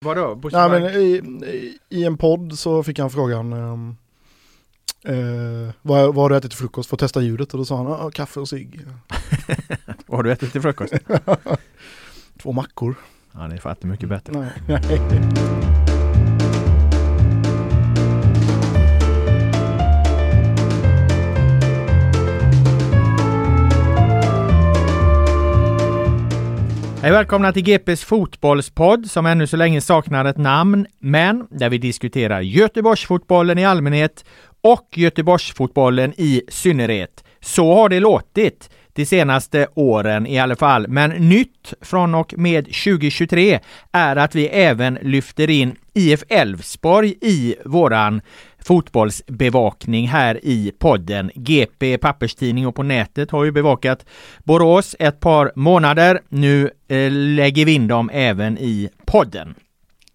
Vadå? Nej, Bushmark? men i, i- en podd så fick han frågan ehm, eh, vad, vad har du ätit till frukost att testa ljudet och då sa han ah, kaffe och cigg. Vad har du ätit till frukost? Två mackor. ja, det fattar mycket bättre. Nej. Hej välkomna till GPs fotbollspodd som ännu så länge saknar ett namn, men där vi diskuterar Göteborgsfotbollen i allmänhet och Göteborgsfotbollen i synnerhet. Så har det låtit de senaste åren i alla fall, men nytt från och med 2023 är att vi även lyfter in IF Elfsborg i våran fotbollsbevakning här i podden. GP papperstidning och på nätet har ju bevakat Borås ett par månader. Nu eh, lägger vi in dem även i podden.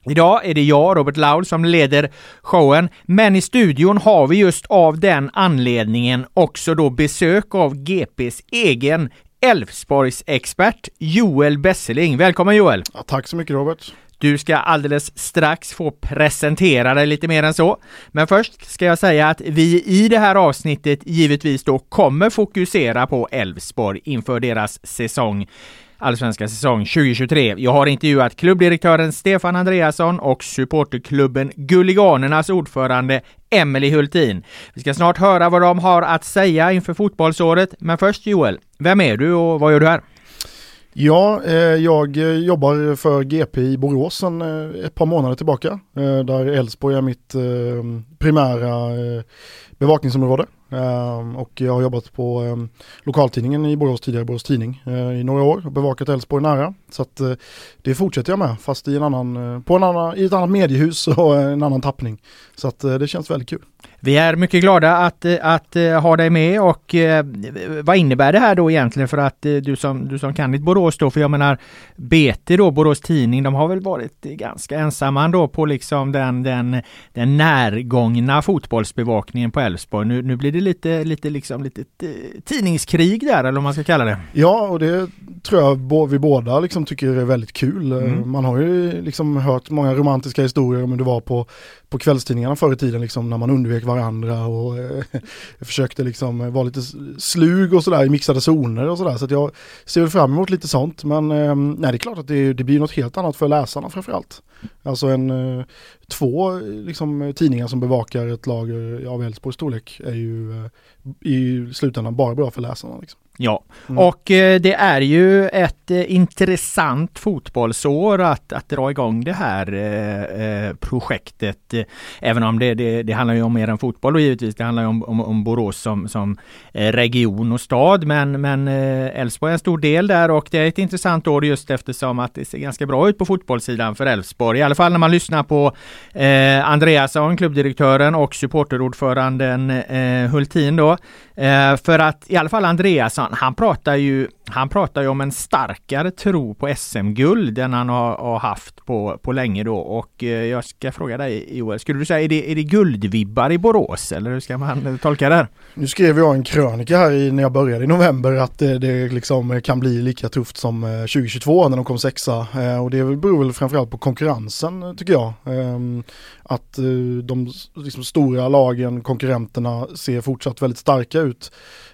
Idag är det jag, Robert Laul, som leder showen, men i studion har vi just av den anledningen också då besök av GPs egen Elfsborgsexpert, Joel Besseling. Välkommen Joel! Ja, tack så mycket Robert. Du ska alldeles strax få presentera dig lite mer än så. Men först ska jag säga att vi i det här avsnittet givetvis då kommer fokusera på Elfsborg inför deras säsong Allsvenska säsong 2023. Jag har intervjuat klubbdirektören Stefan Andreasson och supporterklubben Gulliganernas ordförande Emelie Hultin. Vi ska snart höra vad de har att säga inför fotbollsåret, men först Joel, vem är du och vad gör du här? Ja, eh, jag eh, jobbar för GP i Borås sedan eh, ett par månader tillbaka. Där Elfsborg är mitt primära bevakningsområde. Och jag har jobbat på lokaltidningen i Borås, tidigare Borås Tidning, i några år och bevakat Elfsborg nära. Så att eh, det fortsätter jag med, fast i, en annan, eh, på en annan, i ett annat mediehus och en annan tappning. Så att eh, det känns väldigt kul. Vi är mycket glada att, att ha dig med och vad innebär det här då egentligen för att du som, du som kan ditt Borås då, för jag menar BT då, Borås Tidning, de har väl varit ganska ensamma då på liksom den, den, den närgångna fotbollsbevakningen på Elfsborg. Nu, nu blir det lite, lite liksom lite tidningskrig där eller vad man ska kalla det. Ja, och det tror jag vi båda liksom tycker är väldigt kul. Eh, Mm. Man har ju liksom hört många romantiska historier om hur det var på, på kvällstidningarna förr i tiden, liksom, när man undvek varandra och eh, försökte liksom vara lite slug och sådär i mixade zoner och sådär. Så att jag ser väl fram emot lite sånt. Men eh, nej, det är klart att det, det blir något helt annat för läsarna framförallt. Alltså en, eh, två eh, liksom, tidningar som bevakar ett lag eh, av Elfsborgs storlek är ju i slutändan bara bra för läsarna. Liksom. Ja, Mm. och eh, det är ju ett eh, intressant fotbollsår att, att dra igång det här eh, projektet. Även om det, det, det handlar ju om mer än fotboll och givetvis. Det handlar ju om, om, om Borås som, som region och stad. Men men Elfsborg är en stor del där och det är ett intressant år just eftersom att det ser ganska bra ut på fotbollssidan för Elfsborg. I alla fall när man lyssnar på eh, Andreasson, klubbdirektören och supporterordföranden Hultin då. För att i alla fall Andreasson, han pratar ju, han pratar ju om en starkare tro på SM-guld än han har, har haft på, på länge då. Och eh, jag ska fråga dig Joel, skulle du säga är det, är det guldvibbar i Borås eller hur ska man tolka det? här? Nu skrev jag en krönika här i, när jag började i november att det, det liksom kan bli lika tufft som eh, 2022 när de kom sexa. Eh, och det beror väl framförallt på konkurrensen tycker jag. Ehm, att de liksom, stora lagen, konkurrenterna, ser fortsatt väldigt starka ut.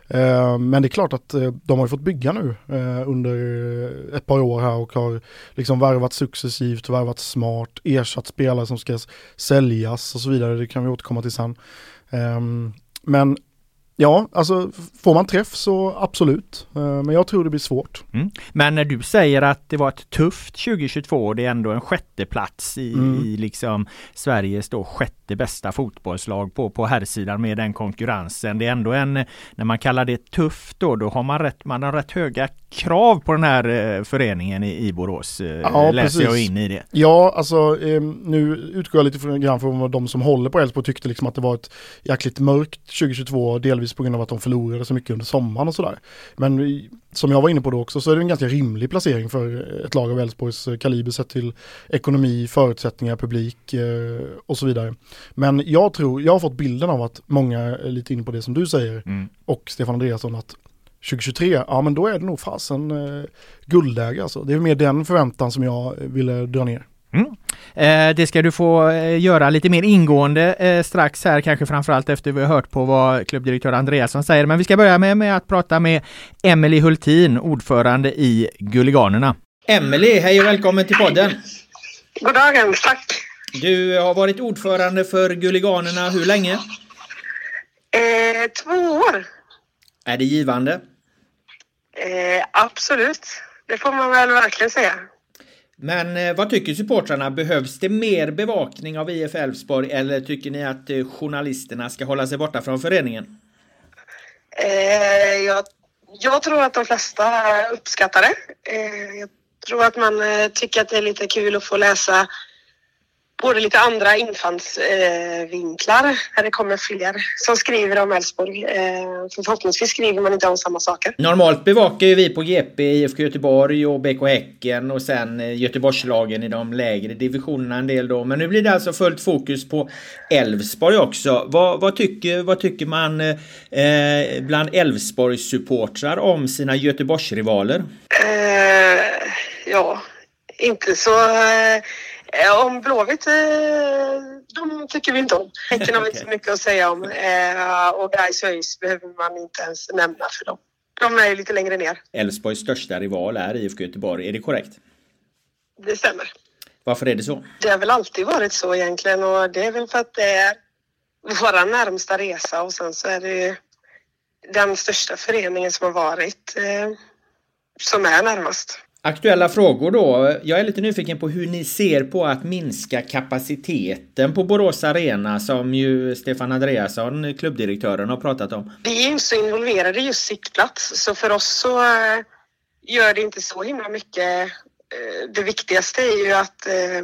Eh, men det är klart att eh, de har fått bygga nu eh, under ett par år här och har liksom värvat successivt, värvat smart, ersatt spelare som ska säljas och så vidare. Det kan vi återkomma till sen. Ehm, men Ja, alltså får man träff så absolut. Men jag tror det blir svårt. Mm. Men när du säger att det var ett tufft 2022 och det är ändå en sjätte plats i, mm. i liksom Sveriges då sjätte bästa fotbollslag på, på herrsidan med den konkurrensen. Det är ändå en, när man kallar det tufft då, då har man rätt, man har rätt höga krav på den här eh, föreningen i, i Borås. Eh, ja, läser precis. jag in i det. Ja, alltså eh, nu utgår jag lite från, grann från vad de som håller på Elfsborg tyckte liksom att det var ett jäkligt mörkt 2022, delvis på grund av att de förlorade så mycket under sommaren och sådär. Men som jag var inne på då också så är det en ganska rimlig placering för ett lag av Elfsborgs kaliber sett till ekonomi, förutsättningar, publik och så vidare. Men jag tror, jag har fått bilden av att många är lite inne på det som du säger mm. och Stefan Andreasson att 2023, ja men då är det nog fasen eh, guldläge alltså. Det är mer den förväntan som jag ville dra ner. Mm. Eh, det ska du få eh, göra lite mer ingående eh, strax här, kanske framförallt efter vi har hört på vad klubbdirektör Andreasson säger. Men vi ska börja med, med att prata med Emelie Hultin, ordförande i Gulliganerna. Emelie, hej och välkommen till podden! God dagen, tack! Du har varit ordförande för Gulliganerna hur länge? Eh, två år. Är det givande? Eh, absolut, det får man väl verkligen säga. Men eh, vad tycker supportrarna? Behövs det mer bevakning av IF Elfsborg eller tycker ni att eh, journalisterna ska hålla sig borta från föreningen? Eh, jag, jag, tror att de flesta uppskattar det. Eh, jag tror att man eh, tycker att det är lite kul att få läsa både lite andra infallsvinklar när det kommer fler som skriver om Elfsborg. Eh, förhoppningsvis skriver man inte om samma saker. Normalt bevakar ju vi på GP IFK Göteborg och BK Häcken och sen eh, Göteborgslagen i de lägre divisionerna en del då. Men nu blir det alltså fullt fokus på Elfsborg också. Vad, vad, tycker, vad tycker man eh, bland Elfsborgs supportrar om sina Göteborgsrivaler? Eh, ja, inte så... Eh, Eh, om Blåvitt, eh, de tycker vi inte om. Häcken har vi inte så mycket att säga om. Eh, och Gais ÖIS behöver man inte ens nämna för dem. De är ju lite längre ner. Elfsborgs största rival är IFK Göteborg, är det korrekt? Det stämmer. Varför är det så? Det har väl alltid varit så egentligen och det är väl för att det är vår närmsta resa och sen så är det ju den största föreningen som har varit som är närmast. Aktuella frågor då. Jag är lite nyfiken på hur ni ser på att minska kapaciteten på Borås Arena som ju Stefan Andreasson, klubbdirektören, har pratat om. Vi är ju så involverade i just sittplats så för oss så eh, gör det inte så himla mycket. Eh, det viktigaste är ju att eh,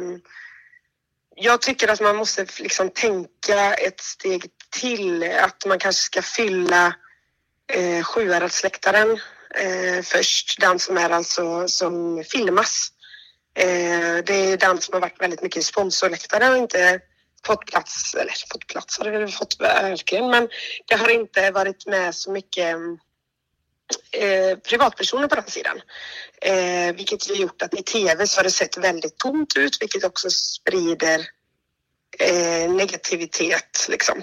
jag tycker att man måste liksom tänka ett steg till. Att man kanske ska fylla Sjuhäradsläktaren eh, först. Den som är alltså som filmas. Eh, det är den som har varit väldigt mycket sponsorläktare och inte fått plats, eller fått plats har det fått verkligen, men det har inte varit med så mycket eh, privatpersoner på den sidan. Eh, vilket har gjort att i tv så har det sett väldigt tomt ut, vilket också sprider eh, negativitet. Liksom.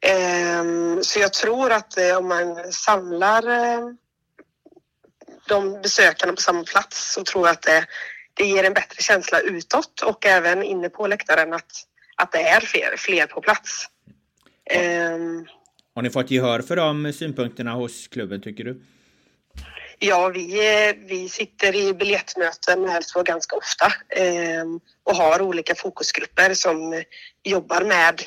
Eh, så jag tror att eh, om man samlar eh, de besökarna på samma plats så tror jag att det, det ger en bättre känsla utåt och även inne på läktaren att, att det är fler, fler på plats. Um, Har ni fått gehör för de synpunkterna hos klubben tycker du? Ja, vi, vi sitter i biljettmöten med Elfsborg ganska ofta eh, och har olika fokusgrupper som jobbar med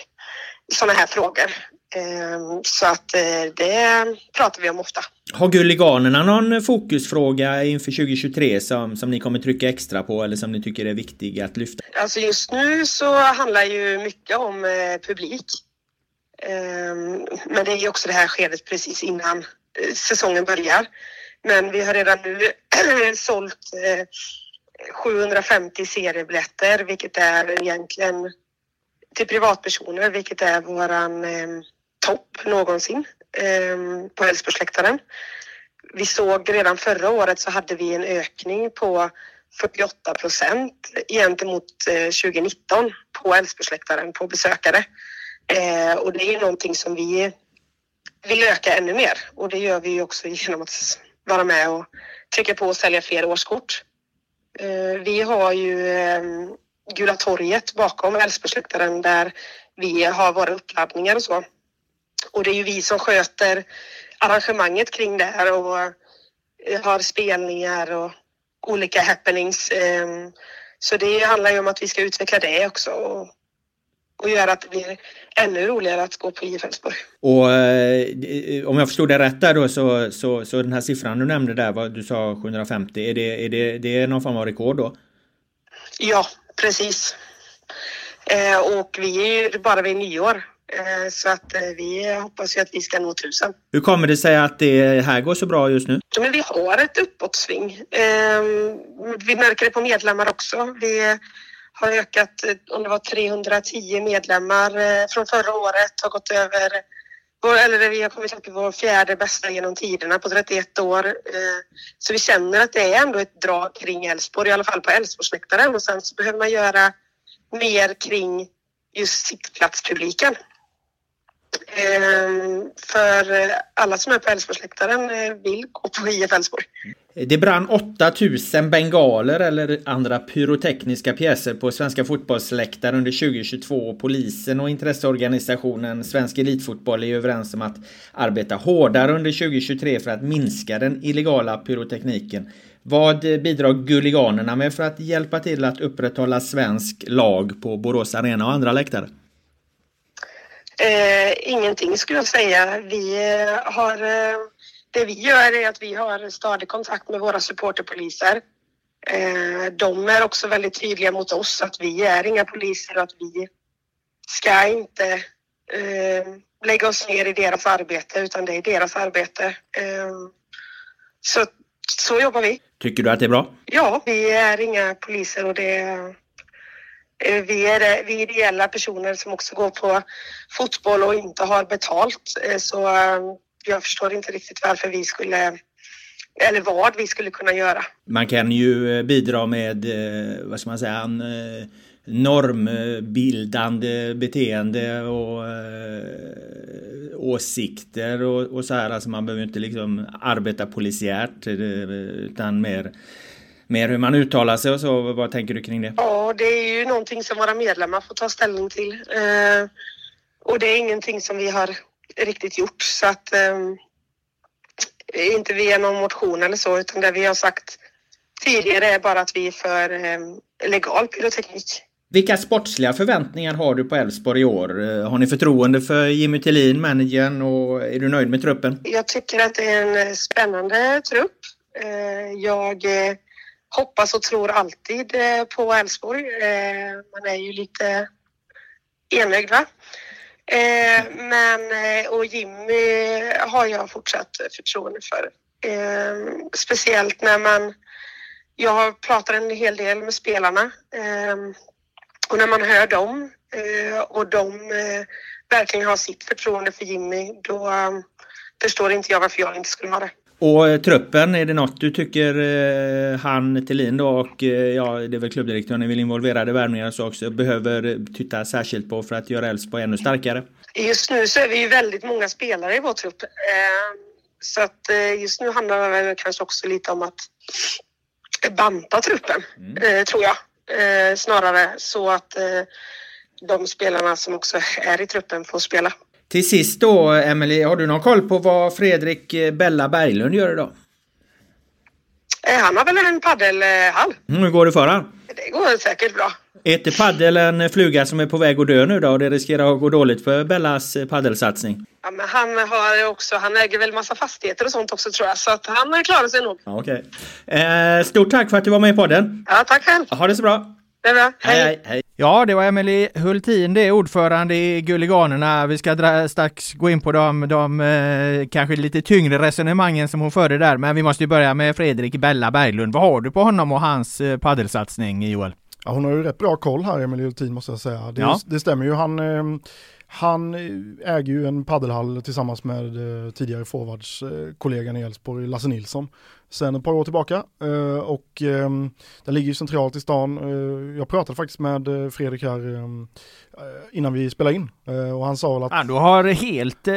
sådana här frågor. Ehm, så att eh, det pratar vi om ofta. Har Gulliganerna någon fokusfråga inför 2023 som, som ni kommer trycka extra på eller som ni tycker är viktig att lyfta? Alltså just nu så handlar ju mycket om eh, publik. Ehm, men det är ju också det här skedet precis innan eh, säsongen börjar. Men vi har redan nu sålt 750 seriebiljetter vilket är egentligen till privatpersoner vilket är våran ehm, topp någonsin eh, på Älvsborgsläktaren. Vi såg redan förra året så hade vi en ökning på 48 procent gentemot eh, 2019 på Älvsborgsläktaren på besökare. Eh, och det är någonting som vi vill öka ännu mer och det gör vi också genom att vara med och trycka på och sälja fler årskort. Eh, vi har ju ehm, Gula torget bakom Älvsborgsläktaren där vi har våra uppladdningar och så. Och det är ju vi som sköter arrangemanget kring det här och har spelningar och olika happenings. Ehm, så det handlar ju om att vi ska utveckla det också och, och göra att det blir ännu roligare att gå på IF Elfsborg. Och eh, om jag förstod det rätt där då så, så, så den här siffran du nämnde där, vad du sa 750, är det, är det, det är någon form av rekord då? Ja, precis. Eh, och vi är ju bara vid nyår Eh, så att eh, vi hoppas ju att vi ska nå tusen. Hur kommer det sig att det här går så bra just nu? Ja, men vi har ett uppåtsving. Ehm, vi märker det på medlemmar också. Vi har ökat, eh, om det var 310 medlemmar från förra året, har gått över eller vi har kommit upp i vår fjärde bästa genom tiderna på 31 år. Så vi känner att det är ändå ett drag kring Älvsborg, i alla fall på Älvsborgsläktaren. Och sen så behöver man göra mer kring just sittplatspubliken. Eh, för alla som är på Älvsborgsläktaren eh, vill gå på IF Älvsborg. Det brann 8000 bengaler eller andra pyrotekniska pjäser på svenska fotbollsläktare under 2022. Polisen och intresseorganisationen Svensk Elitfotboll är överens om att arbeta hårdare under 2023 för att minska den illegala pyrotekniken. Vad bidrar Gulliganerna med för att hjälpa till att upprätthålla svensk lag på Borås Arena och andra läktare? Eh, ingenting skulle jag säga. Vi eh, har, eh, det vi gör är att vi har stadig kontakt med våra supporterpoliser. Eh, de är också väldigt tydliga mot oss att vi är inga poliser och att vi ska inte eh, lägga oss ner i deras arbete utan det är deras arbete. Eh, så, så jobbar vi. Tycker du att det är bra? Ja, vi är inga poliser och det Eh, vi är, eh, vi är ideella personer som också går på fotboll och inte har betalt. Eh, så jag förstår inte riktigt varför vi skulle eller vad vi skulle kunna göra. Man kan ju bidra med, vad ska man säga, normbildande beteende och åsikter och, och så här. Alltså man behöver inte liksom arbeta polisiärt utan mer mer hur man uttalar sig och så. Vad tänker du kring det? Ja, det är ju någonting som våra medlemmar får ta ställning till. Eh, och det är ingenting som vi har riktigt gjort så att eh, inte via någon motion eller så utan det vi har sagt tidigare är bara att vi är för eh, legal pyroteknik. Vilka sportsliga förväntningar har du på Elfsborg i år? Eh, har ni förtroende för Jimmy Tillin, managern, och är du nöjd med truppen? Jag tycker att det är en spännande trupp. Eh, jag hoppas och tror alltid eh, på Elfsborg. Eh, man är ju lite enögd va? Eh, men, och Jimmy har jag fortsatt förtroende för. Speciellt när man... Jag pratar en hel del med spelarna och när man hör dem och de verkligen har sitt förtroende för Jimmy då förstår inte jag varför jag inte skulle ha det. Och eh, truppen, är det något du tycker eh, han Thelin då och eh, ja, det är väl klubbdirektören är väl involverade värvningar så också behöver titta särskilt på för att göra Elfsborg ännu starkare? Just nu så är vi ju väldigt många spelare i vår trupp. Så att just nu handlar det väl kanske också lite om att banta truppen, mm. tror jag. Snarare så att de spelarna som också är i truppen får spela. Till sist då, Emily, har du någon koll på vad Fredrik eh, Bella Berglund gör idag? Eh, han har väl en paddelhall. Mm, hur går det för han? Det går säkert bra. Är paddel en fluga som är på väg att dö nu då och det riskerar att gå dåligt för Bellas eh, paddelsatsning? Ja, men han har också, han äger väl massa fastigheter och sånt också tror jag, så att han klarar sig nog. Okej. Okay. Eh, stort tack för att du var med i podden. Ja, tack själv. Ha det så bra. Det är bra. Hej. hej, hej. Ja, det var Emily Hultin, det är ordförande i Gulliganerna. Vi ska strax gå in på de, de eh, kanske lite tyngre resonemangen som hon förde där, men vi måste ju börja med Fredrik Bella Berglund. Vad har du på honom och hans eh, paddelsatsning, Joel? Ja, hon har ju rätt bra koll här, Emily Hultin, måste jag säga. Det, ja. det stämmer ju. Han, eh, han äger ju en paddelhall tillsammans med eh, tidigare forwardskollegan i Elfsborg, Lasse Nilsson. Sedan ett par år tillbaka eh, och eh, den ligger ju centralt i stan. Eh, jag pratade faktiskt med eh, Fredrik här eh, innan vi spelade in och han sa väl att... Ja, du har helt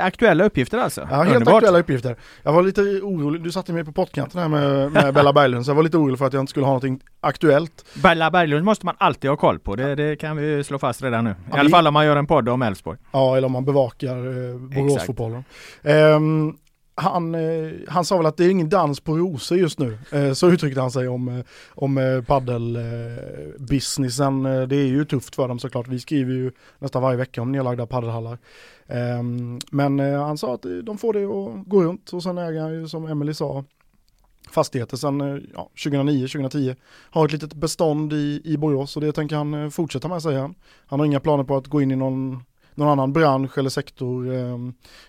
aktuella uppgifter alltså? Ja, helt Underbart. aktuella uppgifter. Jag var lite orolig, du satte mig på pottkanten här med, med Bella Berglund så jag var lite orolig för att jag inte skulle ha någonting aktuellt. Bella Berglund måste man alltid ha koll på, det, det kan vi slå fast redan nu. I Ja, alla fall om man gör en podd om Elfsborg. Ja, eller om man bevakar eh, Boråsfotbollen. Ehm, han, eh, han sa väl att det är ingen dans på rosor just nu. Eh, så uttryckte han sig om, eh, om eh, paddelbusinessen. Eh, det är ju tufft för dem såklart. Vi skriver ju nästan varje vecka om nedlagda paddelhallar. Ehm, men eh, han sa att eh, de får det att gå runt och sen äger han ju som Emily sa fastigheter sedan eh, ja, 2009-2010. Har ett litet bestånd i, i Borås och det tänker han eh, fortsätta med säger han. Han har inga planer på att gå in i någon, någon annan bransch eller sektor eh,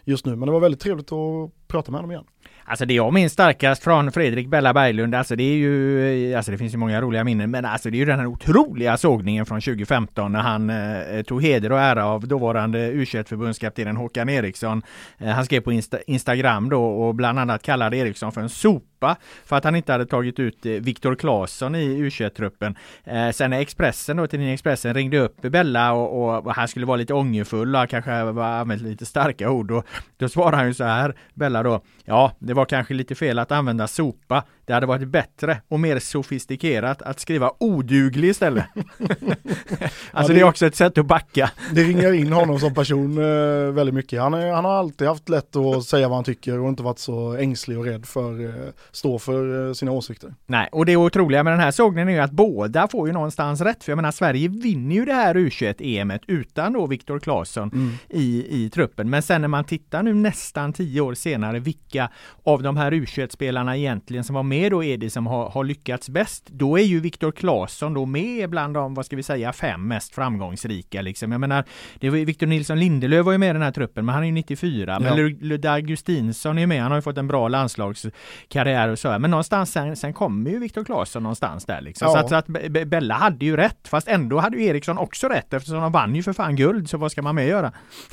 just nu. Men det var väldigt trevligt att prata med honom igen. Alltså det jag minns starkast från Fredrik Bella Berglund, alltså det är ju, alltså det finns ju många roliga minnen, men alltså det är ju den här otroliga sågningen från 2015 när han eh, tog heder och ära av dåvarande u förbundskaptenen Håkan Eriksson. Eh, han skrev på Insta Instagram då och bland annat kallade Eriksson för en sop Europa för att han inte hade tagit ut eh, Viktor Claesson i U21-truppen. eh, Sen när Expressen då, tidningen Expressen ringde upp Bella och, och, och han skulle vara lite ångerfull och kanske använt lite starka ord och då svarade han ju så här, Bella då, ja det var kanske lite fel att använda sopa. Det hade varit bättre och mer sofistikerat att skriva oduglig istället. alltså det- är också ett sätt att backa. Det ringar in honom som person eh, väldigt mycket. Han, är, han har alltid haft lätt att säga vad han tycker och inte varit så ängslig och rädd för eh, stå för eh, sina åsikter. Nej, och det otroliga med den här sågningen är ju att båda får ju någonstans rätt. För jag menar, Sverige vinner ju det här U21-EMet utan då Viktor Claesson i, i truppen. Men sen när man tittar nu nästan tio år senare, vilka av de här U21-spelarna egentligen som var med då är det som har, har lyckats bäst. Då är ju Viktor Claesson då med bland de, vad ska vi säga, fem mest framgångsrika liksom. Jag menar, det var Victor Nilsson Lindelöf var ju med i den här truppen, men han är ju 94. Men Ja. Lud- Ludde Augustinsson är ju med, han har ju fått en bra landslagskarriär och så. här. Men någonstans sen, sen kommer ju Viktor Claesson någonstans där liksom. Så Ja. att, så att Be- Be- Bella hade ju rätt, fast ändå hade ju Eriksson också rätt eftersom de vann ju för fan guld, så vad ska man med göra?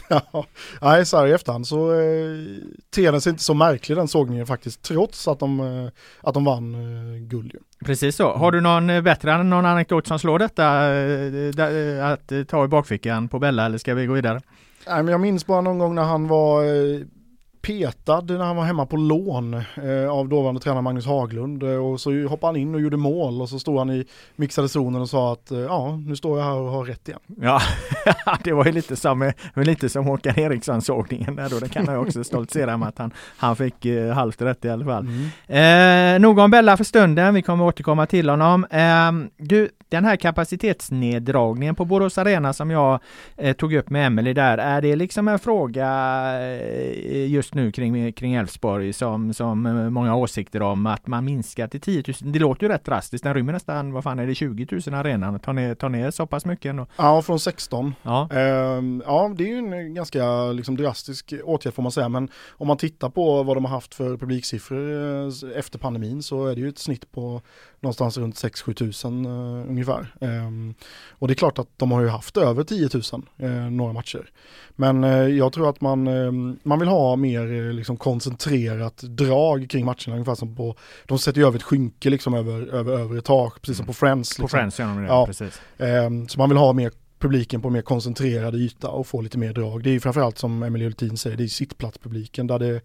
Ja, nej, så här i efterhand så eh, ter den sig inte så märklig den sågningen faktiskt, trots att de, eh, att de vann eh, guld ju. Precis så. Har du någon eh, bättre, någon anekdot som slår detta eh, eh, att ta i bakfickan på Bella eller ska vi gå vidare? Nej, men jag minns bara någon gång när han var eh, petad när han var hemma på lån eh, av dåvarande tränare Magnus Haglund eh, och så hoppade han in och gjorde mål och så stod han i mixade zonen och sa att eh, ja, nu står jag här och har rätt igen. Ja, det var ju lite som, eh, lite som Håkan Eriksson-sågningen där då. Det kan jag också stoltsera med att han, han fick eh, halvt rätt i alla fall. Eh, nog om Bella för stunden. Vi kommer återkomma till honom. Eh, du, den här kapacitetsneddragningen på Borås Arena som jag eh, tog upp med Emelie där. Är det liksom en fråga eh, just nu kring, kring Elfsborg som, som eh, många har åsikter om att man minskar till 10 000. Det låter ju rätt drastiskt. Den rymmer nästan, vad fan är det, 20 000 arenan. Ta ner, ta ner så pass mycket ändå. Ja, från 16. Ja. Ehm, ja, det är ju en ganska liksom, drastisk åtgärd får man säga, men om man tittar på vad de har haft för publiksiffror eh, efter pandemin så är det ju ett snitt på någonstans runt 6-7 tusen eh, ungefär. Ehm, och det är klart att de har ju haft över 10 000 eh, några matcher. Men eh, jag tror att man, eh, man vill ha mer eh, liksom, koncentrerat drag kring matcherna, ungefär som på, de sätter ju över ett skynke liksom över, över övre tak, precis som på Friends. På liksom. Friends gör de det, Ja. precis. Ehm, Så man vill ha mer publiken på mer koncentrerad yta och få lite mer drag. Det är ju framförallt som Emelie Hultin säger, det är sittplatspubliken där det eh,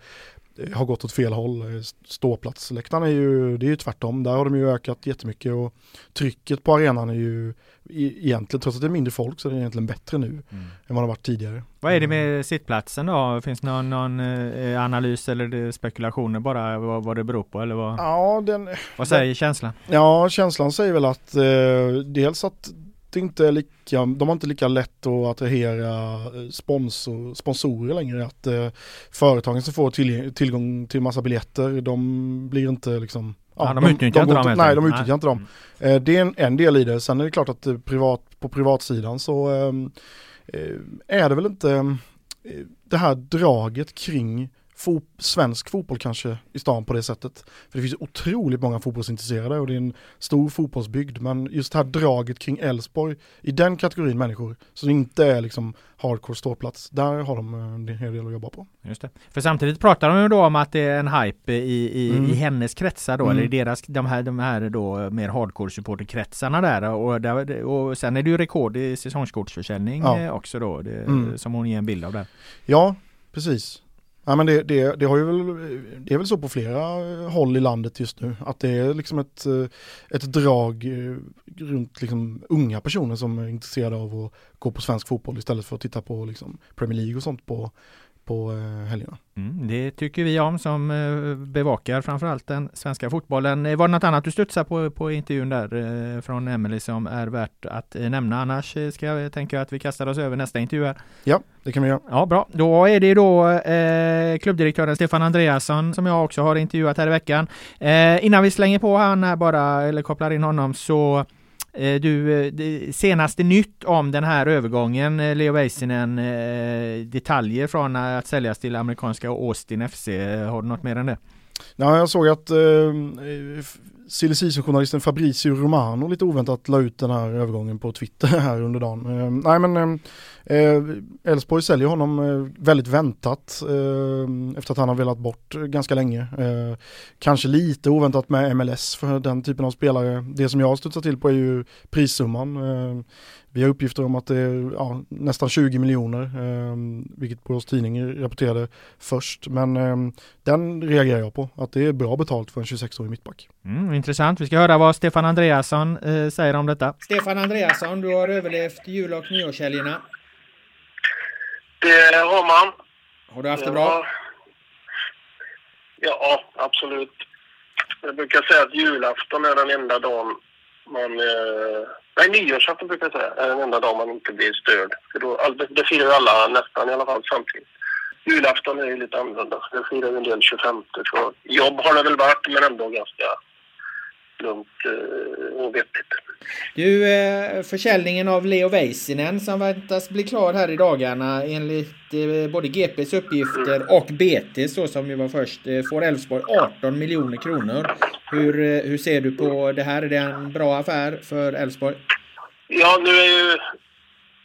har gått åt fel håll. Eh, Ståplatsläktarna är ju, det är ju tvärtom, där har de ju ökat jättemycket och trycket på arenan är ju egentligen, trots att det är mindre folk, så är det egentligen bättre nu än vad det har varit tidigare. Vad är det med sittplatsen då? Finns det någon, någon eh, analys eller spekulationer bara vad, vad det beror på eller vad, Ja, den, vad säger känslan? Ja, känslan säger väl att eh, dels att inte är lika, de har inte lika lätt att attrahera eh, sponsor, sponsorer längre. Att eh, företagen som får till, tillgång till massa biljetter, de blir inte liksom Ja, de utnyttjar inte går dem helt Nej, de utnyttjar inte dem. Eh, det är en, en del i det. Sen är det klart att eh, privat, på privatsidan så eh, eh, är det väl inte det här draget kring fo svensk fotboll kanske i stan på det sättet. För det finns otroligt många fotbollsintresserade och det är en stor fotbollsbygd. Men just det här draget kring Elfsborg, i den kategorin människor, som inte är liksom hardcore ståplats, där har de en hel del att jobba på. Just det. För samtidigt pratar de ju då om att det är en hype i, i, mm. i hennes kretsar då, mm. eller i deras, de här, de här då mer hardcore supporterkretsarna där och, där och sen är det ju rekord i säsongskortsförsäljning ja. Eh, också då, det, mm. som hon ger en bild av där. Ja, precis. Ja, men det, det, det, har ju väl, det är väl så på flera eh, håll i landet just nu, att det är liksom ett, eh, ett drag eh, runt liksom unga personer som är intresserade av att gå på svensk fotboll istället för att titta på liksom Premier League och sånt på, på eh, helgerna. Mm, det tycker vi om som eh, bevakar framförallt den svenska fotbollen. Eh, var det något annat du studsade på på intervjun där från Emelie som är värt att nämna? Annars ska jag tänka att vi kastar oss över nästa intervju här. Ja, det kan vi göra. Ja, bra. Då är det då eh, klubbdirektören Stefan Andreasson som jag också har intervjuat här i veckan. Eh, innan vi slänger på han här bara, eller kopplar in honom, så Eh, du, eh, senaste nytt om den här övergången, eh, Leo Väisänen, detaljer från att säljas till amerikanska Austin FC, har du något mer än det? Ja, jag såg att eh, silly journalisten Fabrizio Romano lite oväntat la ut den här övergången på Twitter här under dagen. Eh, nej men Elfsborg eh, säljer honom eh, väldigt väntat eh, efter att han har velat bort ganska länge. Eh, kanske lite oväntat med MLS för den typen av spelare. Det som jag har studsat till på är ju prissumman. Eh, vi har uppgifter om att det är ja, nästan 20 miljoner, eh, vilket Borås Tidning rapporterade först. Men eh, den reagerar jag på, att det är bra betalt för en 26-årig mittback. Mm, intressant. Vi ska höra vad Stefan Andreasson eh, säger om detta. Stefan Andreasson, du har överlevt jul och nyårshelgerna. Det har man. Har du haft det bra? Ja, absolut. Jag brukar säga att julafton är den enda dagen man eh, Nej, nyårsafton brukar jag säga är den enda dag man inte blir störd. För då, det firar ju alla nästan i alla fall samtidigt. Julafton är ju lite annorlunda. Det firar en del 25. Så jobb har det väl varit, men ändå ganska lugnt eh, och vettigt. Du, eh, försäljningen av Leo Väisänen som väntas bli klar här i dagarna enligt eh, både GPs uppgifter och BT så som ju var först får Elfsborg 18 miljoner kronor. Hur, hur ser du på det här? Är det en bra affär för Elfsborg? Ja, nu är ju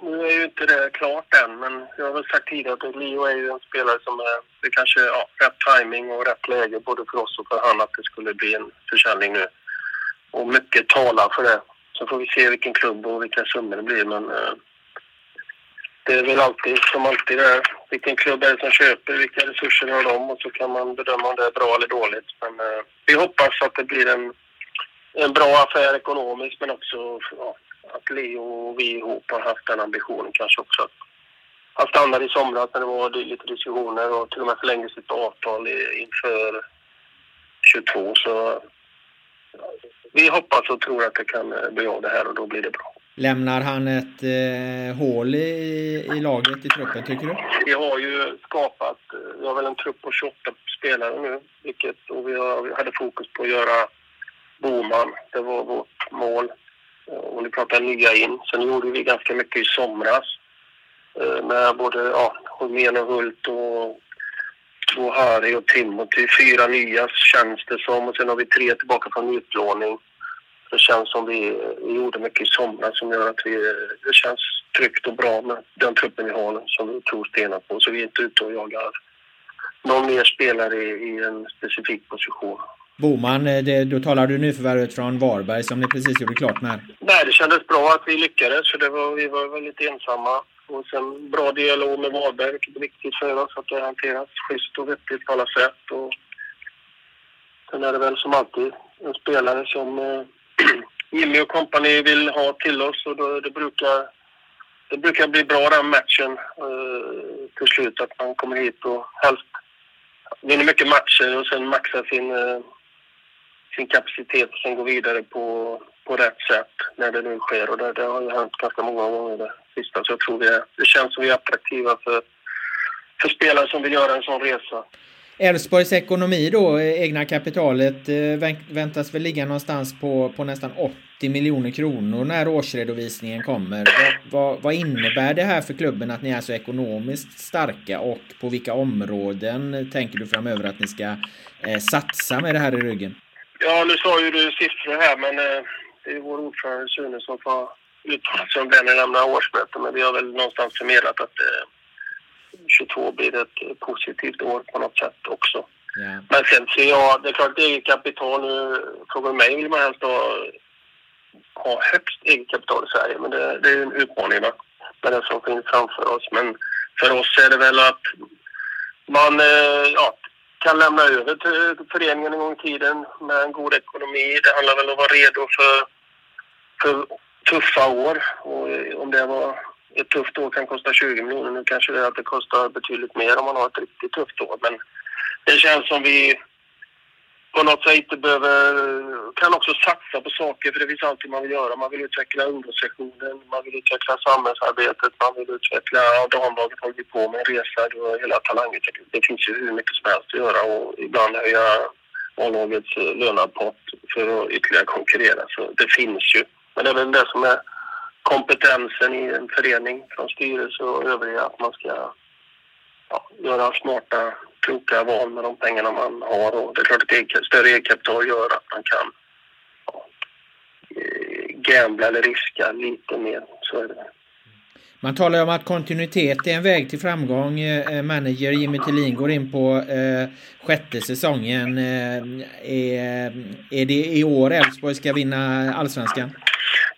nu är ju inte det klart än, men jag har väl sagt tidigare att Leo är ju en spelare som är, det kanske är ja, rätt timing och rätt läge både för oss och för han att det skulle bli en försäljning nu. Och mycket talar för det. Så får vi se vilken klubb och vilka summor det blir. Men eh, det är väl alltid som alltid är. Vilken klubb är det som köper? Vilka resurser har de? Och så kan man bedöma om det är bra eller dåligt. Men eh, vi hoppas att det blir en, en bra affär ekonomiskt men också ja, att Leo och vi ihop har haft den ambitionen kanske också. Att han stannade i somras när det var lite diskussioner och till och med förlängde sitt avtal inför 22. Så vi hoppas och tror att det kan eh, bli av det här och då blir det bra. Lämnar han ett eh, hål i, i laget, i truppen, tycker du? Vi har ju skapat, eh, vi har väl en trupp på 28 spelare nu, vilket, och vi, har, vi hade fokus på att göra Boman. Det var vårt mål. Och nu pratar nya in. Sen gjorde vi ganska mycket i somras eh, med både ja, Holmén och Hult och två Harry och Timothy. Fyra nya känns det som och sen har vi tre tillbaka från utlåning. Det känns som vi, vi gjorde mycket i somras som gör att vi, det känns tryggt och bra med den truppen vi har som vi tror stenat på. Så vi är inte ute och jagar någon mer spelare i, i en specifik position. Boman, eh, det, då talar du nyförvärvet från Varberg som ni precis gjorde klart med. Nej, det kändes bra att vi lyckades för det var, vi var väldigt ensamma. Och sen bra dialog med Varberg, vilket är viktigt för oss att det hanteras schysst och vettigt på alla sätt. Och sen är det väl som alltid en spelare som eh, Jimmy och kompani vill ha till oss och då, det, brukar, det brukar bli bra den matchen eh, till slut. Att man kommer hit och helst vinner mycket matcher och sen maxar sin, eh, sin kapacitet och sen går vidare på, på rätt sätt när det nu sker. Och det, det har ju hänt ganska många gånger det sista. Så jag tror det, det känns som vi är attraktiva för, för spelare som vill göra en sån resa. Elfsborgs ekonomi då, egna kapitalet, eh, väntas väl ligga någonstans på, på nästan 80 miljoner kronor när årsredovisningen kommer. Vad, vad, vad, innebär det här för klubben att ni är så ekonomiskt starka och på vilka områden tänker du framöver att ni ska eh, satsa med det här i ryggen? Ja, nu sa ju du siffror här, men eh, det är vår ordförande Sune som får uttala sig om det när vi lämnar årsmötet. Men vi har väl någonstans förmedlat att eh, 22 blir ett positivt år på något sätt också. Yeah. Men sen ser jag, det är klart eget kapital nu, frågar mig vill man helst ha, ha högst eget kapital i Sverige. Men det, det är en utmaning då, med det som finns framför oss. Men för oss är det väl att man eh, ja, kan lämna över till föreningen en gång i tiden med en god ekonomi. Det handlar väl om att vara redo för tuffa år. Och om det var ett tufft år kan kosta 20 miljoner. Nu kanske det att det kostar betydligt mer om man har ett riktigt tufft år. Men det känns som vi på något sätt inte behöver, kan också satsa på saker för det finns alltid man vill göra. Man vill utveckla ungdomssektionen, man vill utveckla samhällsarbetet, man vill utveckla, damlaget håller vi på med en resa, du har hela talangutveckling. Det finns ju hur mycket som helst att göra och ibland höja A-lagets lönapott för att ytterligare konkurrera. Så det finns ju. Men det är väl det som är kompetensen i en förening från styrelse och övriga att man ska ja, göra smarta, kloka val med de pengarna man har. Och det är klart att ett större egenkapital gör att man kan ja, eh, gambla eller riska lite mer. Så är det. Man talar om att kontinuitet är en väg till framgång. Eh, eh, manager Jimmy Tillin går in på eh, sjätte säsongen. Eh, är, är det i år Elfsborg ska vinna allsvenskan?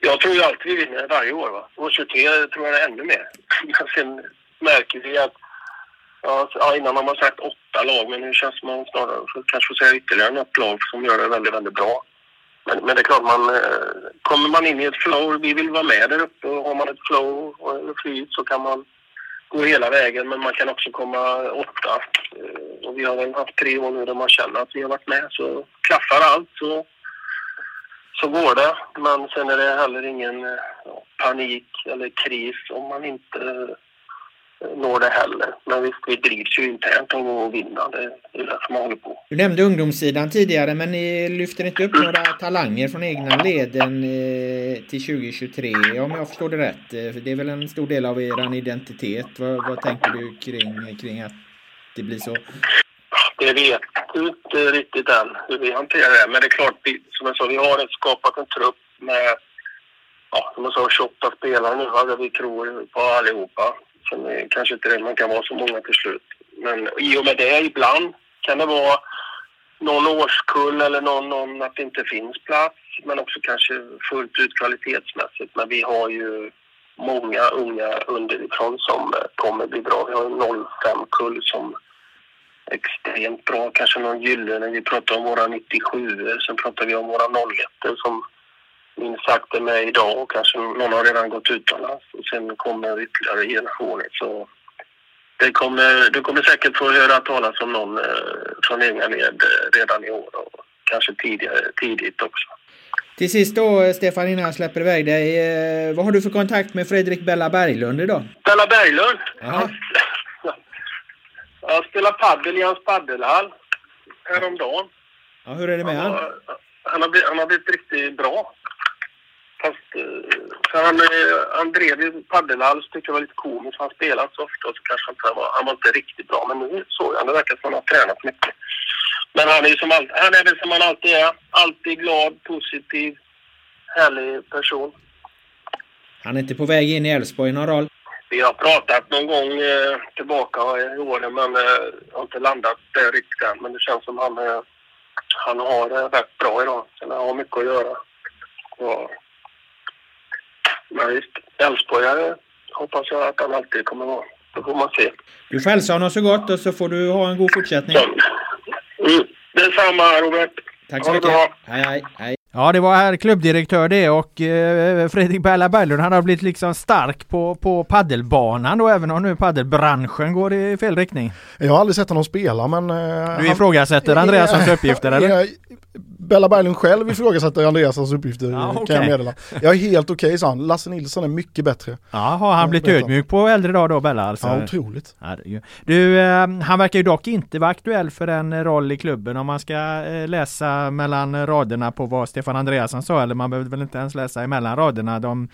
Jag tror ju alltid vi vinner varje år. Va? År 23 tror jag det är ännu mer. Men sen märker vi att ja, innan har man sagt åtta lag, men nu känns man snarare för kanske får säga ytterligare något lag som gör det väldigt, väldigt bra. Men, men det är klart, man, eh, kommer man in i ett flow, vi vill vara med där uppe och har man ett flow och flyt så kan man gå hela vägen, men man kan också komma åtta. Eh, och vi har väl haft tre år nu där man känner att vi har varit med, så klaffar allt så så går det. Men sen är det heller ingen ja, panik eller kris om man inte eh, når det heller. Men visst, vi drivs ju internt om att vinna. Det är det som håller på. Du nämnde ungdomssidan tidigare, men ni lyfter inte upp några talanger från egna leden eh, till 2023 om jag förstår det rätt. Det är väl en stor del av er identitet. Vad, vad tänker du kring, kring att det blir så? Det vet du inte riktigt än hur vi hanterar det. Men det är klart, vi, som jag sa, vi har skapat en trupp med, ja, som jag sa, 28 spelare nu, där vi tror på allihopa. Som är kanske inte det, man kan vara så många till slut. Men i och med det, ibland kan det vara någon årskull eller någon, någon att det inte finns plats. Men också kanske fullt ut kvalitetsmässigt. Men vi har ju många unga underifrån som eh, kommer bli bra. Vi har en 05-kull som extremt bra. Kanske någon gyllene. Vi pratar om våra 97 Sen pratar vi om våra 01 som minst sagt är med idag och kanske någon har redan gått utomlands. Och sen kommer ytterligare generationer. Så det kommer, du kommer säkert få höra talas om någon eh, från egna led eh, redan i år och kanske tidigare, tidigt också. Till sist då, Stefan, innan jag släpper iväg dig. Eh, vad har du för kontakt med Fredrik Bella Berglund idag? Bella Berglund? Ja. Jag spelade paddel i hans paddelhall häromdagen. Ja, hur är det med han? Han har, blivit, han har blivit riktigt bra. Fast, eh, för han, eh, han drev ju paddelhall så tyckte jag var lite komiskt. Han spelade så ofta så kanske inte var, han var inte riktigt bra. Men nu såg jag, det verkar som han har tränat mycket. Men han är ju som all, han är väl som han alltid är. Alltid glad, positiv, härlig person. Han är inte på väg in i Elfsborg i någon roll? Vi har pratat någon gång eh, tillbaka i åren men eh, har inte landat där riktigt än. Men det känns som han, eh, han har det rätt bra idag. Han har mycket att göra. Och, men visst, Elfsborgare hoppas jag att han alltid kommer vara. Då får man se. Du får hälsa honom så gott och så får du ha en god fortsättning. Mm. Detsamma Robert. Tack så mycket. Hej, hej, hej. Ja, det var herr klubbdirektör det och eh, Fredrik Berla Berglund han har blivit liksom stark på, på paddelbanan då även om nu paddelbranschen går i fel riktning. Jag har aldrig sett honom spela men... Eh, du ifrågasätter Andreassons uppgifter eller? Bella Berglund själv ifrågasätter Andreassons uppgifter ja, okay. kan jag meddela. Jag är helt okej okay, sa han. Lasse Nilsson är mycket bättre. Ja, har han blivit ödmjuk på äldre dag då Bella alltså? Ja, otroligt. Du, eh, han verkar ju dock inte vara aktuell för en roll i klubben om man ska eh, läsa mellan raderna på vad Stefan Andreasson sa, eller man behövde väl inte ens läsa emellan raderna. De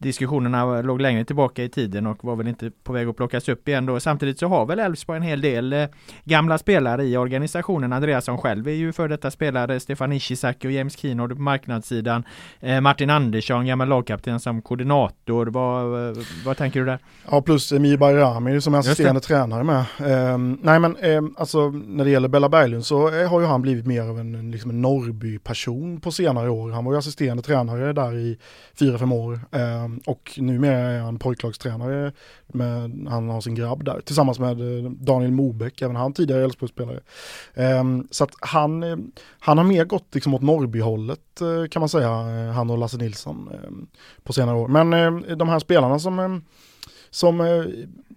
diskussionerna låg längre tillbaka i tiden och var väl inte på väg att plockas upp igen då. Samtidigt så har väl Elfsborg en hel del eh, gamla spelare i organisationen. Andreasson själv är ju för detta spelare. Stefan Ishizaki och James Keenord på marknadssidan. Eh, Martin Andersson, gammal lagkapten som koordinator. Vad, eh, vad tänker du där? Ja, plus Emir Bayrami som är assisterande tränare med. Eh, nej men eh, alltså när det gäller Bella Berglund så eh, har ju han blivit mer av en, liksom en Norrby-person på senare år. Han var ju assisterande tränare där i fyra, fem år. Ehm, och numera är han pojklagstränare, med, han har sin grabb där, tillsammans med eh, Daniel Mobeck, även han tidigare Elfsborgsspelare. Ehm, så att han, eh, han har mer gått liksom åt Norrbyhållet eh, kan man säga, han och Lasse Nilsson ehm, på senare år. Men de här spelarna som som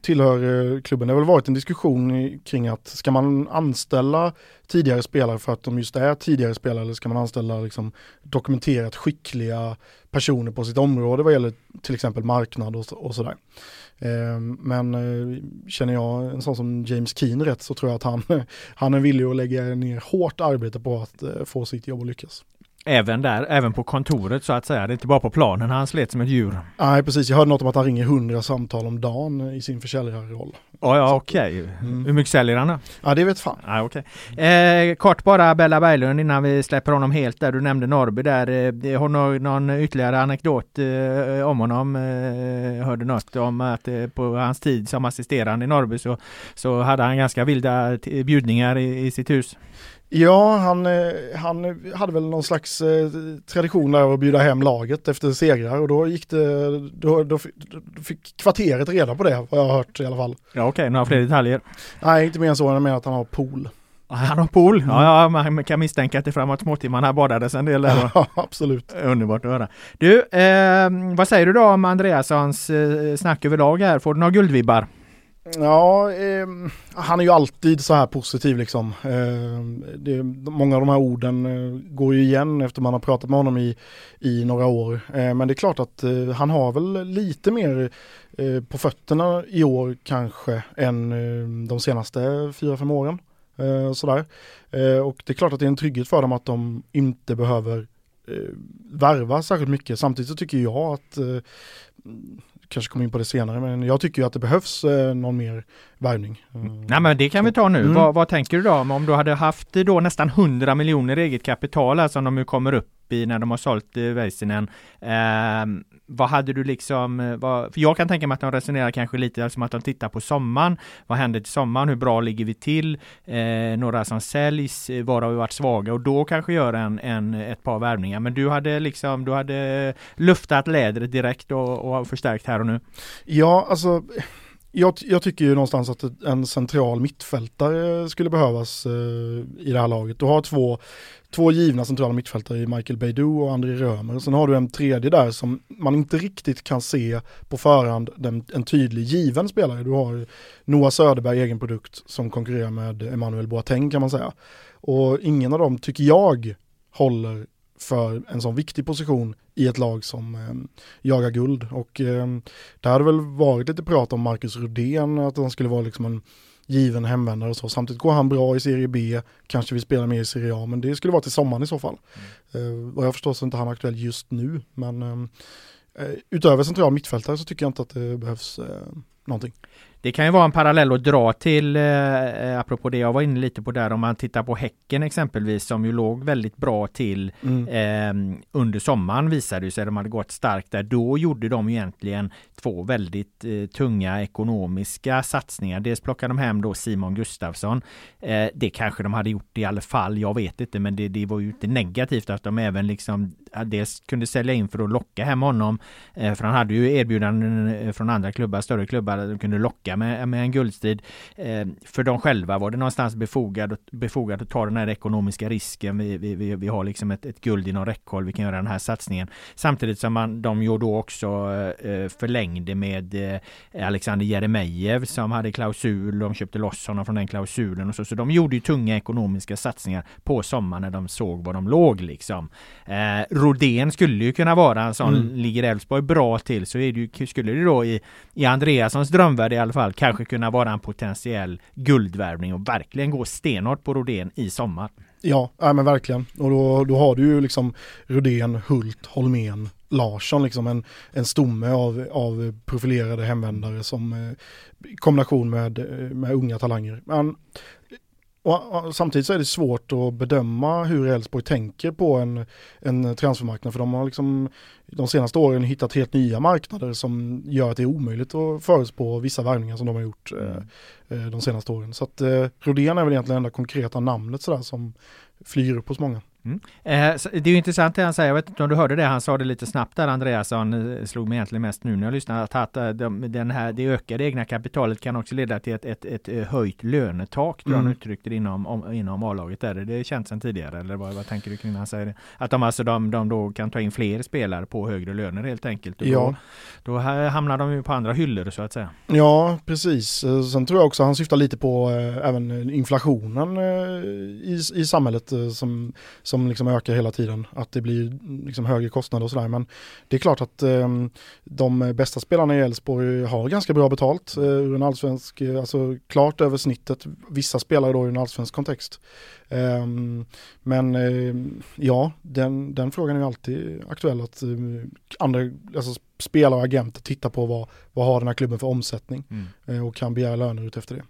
tillhör eh, klubben. Det har väl varit en diskussion kring att ska man anställa tidigare spelare för att de just är tidigare spelare eller ska man anställa liksom dokumenterat skickliga personer på sitt område vad gäller till exempel marknad och, och sådär. Eh, men eh, känner jag en sån som James Keen rätt så tror jag att han, han är villig att lägga ner hårt arbete på att eh, få sitt jobb att lyckas. Även där, även på kontoret så att säga. Det är inte bara på planen han slet som ett djur. Nej precis, jag hörde något om att han ringer hundra samtal om dagen i sin försäljarroll. Oh, ja okej. Okay. Mm. Hur mycket säljer han då? Ja det vet fan. Ah, okay. Eh, kort bara Bella Berglund innan vi släpper honom helt där. Du nämnde Norrby där. Eh, har du någon ytterligare anekdot eh, om honom? Eh, hörde något om att eh, på hans tid som assisterande i Norrby så, så hade han ganska vilda bjudningar i, i sitt hus. Ja, han, eh, han hade väl någon slags eh, tradition där att bjuda hem laget efter segrar och då gick det, då, då, fick kvarteret reda på det, vad jag har hört i alla fall. Ja okej, okay. några fler detaljer? Nej, inte mer än så, än med att han har pool. Han har pool? Mm. Ja, ja, man kan misstänka att det framåt småtimmarna badades en del där. Ja, absolut. Underbart att höra. Du, eh, vad säger du då om Andreassons eh, snack överlag här? Får du några guldvibbar? Ja, eh, han är ju alltid så här positiv liksom. Eh, det, många av de här orden eh, går ju igen efter man har pratat med honom i, i några år. Eh, men det är klart att eh, han har väl lite mer eh, på fötterna i år kanske än ehm, de senaste fyra, fem åren. Eh, sådär. Eh, och det är klart att det är en trygghet för dem att de inte behöver eh, värva särskilt mycket. Samtidigt så tycker jag att kanske kommer in på det senare, men jag tycker ju att det behövs eh, någon mer värvning. Nej men det kan vi ta nu. Mm. Vad, vad, tänker du då om du hade haft då nästan 100 miljoner eget kapital, alltså som de nu kommer upp i när de har sålt eh, Väisänen. Eh, vad hade du liksom, eh, vad, för jag kan tänka mig att de resonerar kanske lite som att de tittar på sommaren. Vad händer till sommaren? Hur bra ligger vi till? Eh, några som säljs, eh, var har vi varit svaga? Och då kanske göra en, en, ett par värvningar. Men du hade liksom, du hade luftat lädret direkt och, och förstärkt här och nu. Ja, alltså jag, jag, tycker ju någonstans att en central mittfältare skulle behövas eh, i det här laget. Du har två, två givna centrala mittfältare i Michael Beidou och André Römer. Sen har du en tredje där som man inte riktigt kan se på förhand den, en tydlig given spelare. Du har Noah Söderberg, egen produkt, som konkurrerar med Emmanuel Boateng kan man säga. Och ingen av dem tycker jag håller för en sån viktig position i ett lag som eh, jagar guld. Och eh, det hade väl varit lite prat om Marcus Rudén, att han skulle vara liksom en given hemvändare och så. Samtidigt går han bra i Serie B, kanske vill spela mer i Serie A, men det skulle vara till sommaren i så fall. Mm. Eh, och jag förstår så inte han aktuell just nu, men eh, eh, utöver central mittfältare så tycker jag inte att det behövs eh, någonting. Det kan ju vara en parallell att dra till, eh, eh, apropå det jag var inne lite på där, om man tittar på Häcken exempelvis som ju låg väldigt bra till mm. eh, under sommaren visade det sig, de hade gått starkt där. Då gjorde de egentligen två väldigt eh, tunga ekonomiska satsningar. Dels plockade de hem då Simon Gustafsson. Eh, det kanske de hade gjort i alla fall, jag vet inte, men det, det var ju inte negativt att de även liksom Eh, dels kunde sälja in för att locka hem honom. Eh, för han hade ju erbjudanden eh, från andra klubbar, större klubbar, de kunde locka med, med en guldstrid. För dem själva var det någonstans befogat, befogat att ta den här ekonomiska risken. Vi, vi, vi, vi har liksom ett, ett guld inom räckhåll, vi kan göra den här satsningen. Samtidigt som man, de ju då också förlängde med Alexander Jeremejeff som hade klausul, de köpte loss honom från den klausulen och så. Så de gjorde ju tunga ekonomiska satsningar på sommaren när de såg var de låg liksom. Eh, Rodén skulle ju kunna vara en sån, mm. ligger Elfsborg bra till så är det skulle det då i, i Andreassons drömvärld i alla fall kanske kunna vara en potentiell guldvärvning och verkligen gå stenhårt på Rodén i sommar. Ja, ja men verkligen. Och då, då har du ju liksom Rodén, Hult, Holmén, Larsson, liksom en, en stomme av, av profilerade hemvändare som eh, kombination med, med unga talanger. Men och, och, samtidigt så är det svårt att bedöma hur Elfsborg tänker på en, en transfermarknad för de har liksom de senaste åren hittat helt nya marknader som gör att det är omöjligt att förutspå vissa värvningar som de har gjort eh, eh de senaste åren. Så att eh, Rodén är väl egentligen det enda konkreta namnet sådär som flyger upp hos många. Mm. Eh, det är intressant det han säger, jag vet inte om du hörde det, han sa det lite snabbt där Andreasson, eh, slog mig egentligen mest nu när jag lyssnade, att, att eh, de, den här, det ökade egna kapitalet kan också leda till ett, ett, ett höjt lönetak, tror mm. han uttryckte det inom, om, inom A-laget. Där. Det är känt sedan tidigare, eller vad, vad tänker du kring när han säger det? Att de alltså de, de då kan ta in fler spelare på högre löner helt enkelt. Och ja. Då, då hamnar de ju på andra hyllor så att säga. Ja, precis. Sen tror jag också han syftar lite på eh, även inflationen eh, i, i samhället eh, som som liksom ökar hela tiden. Att det blir liksom högre kostnader och sådär. Men det är klart att eh, de bästa spelarna i Elfsborg har ganska bra betalt eh, ur en allsvensk, eh, alltså klart över snittet. Vissa spelare då i en allsvensk kontext. Eh, men eh, ja, den, den frågan är alltid aktuell att eh, andra, alltså spelare och agenter tittar på vad, vad har den här klubben för omsättning mm. och kan begära löner ut efter det.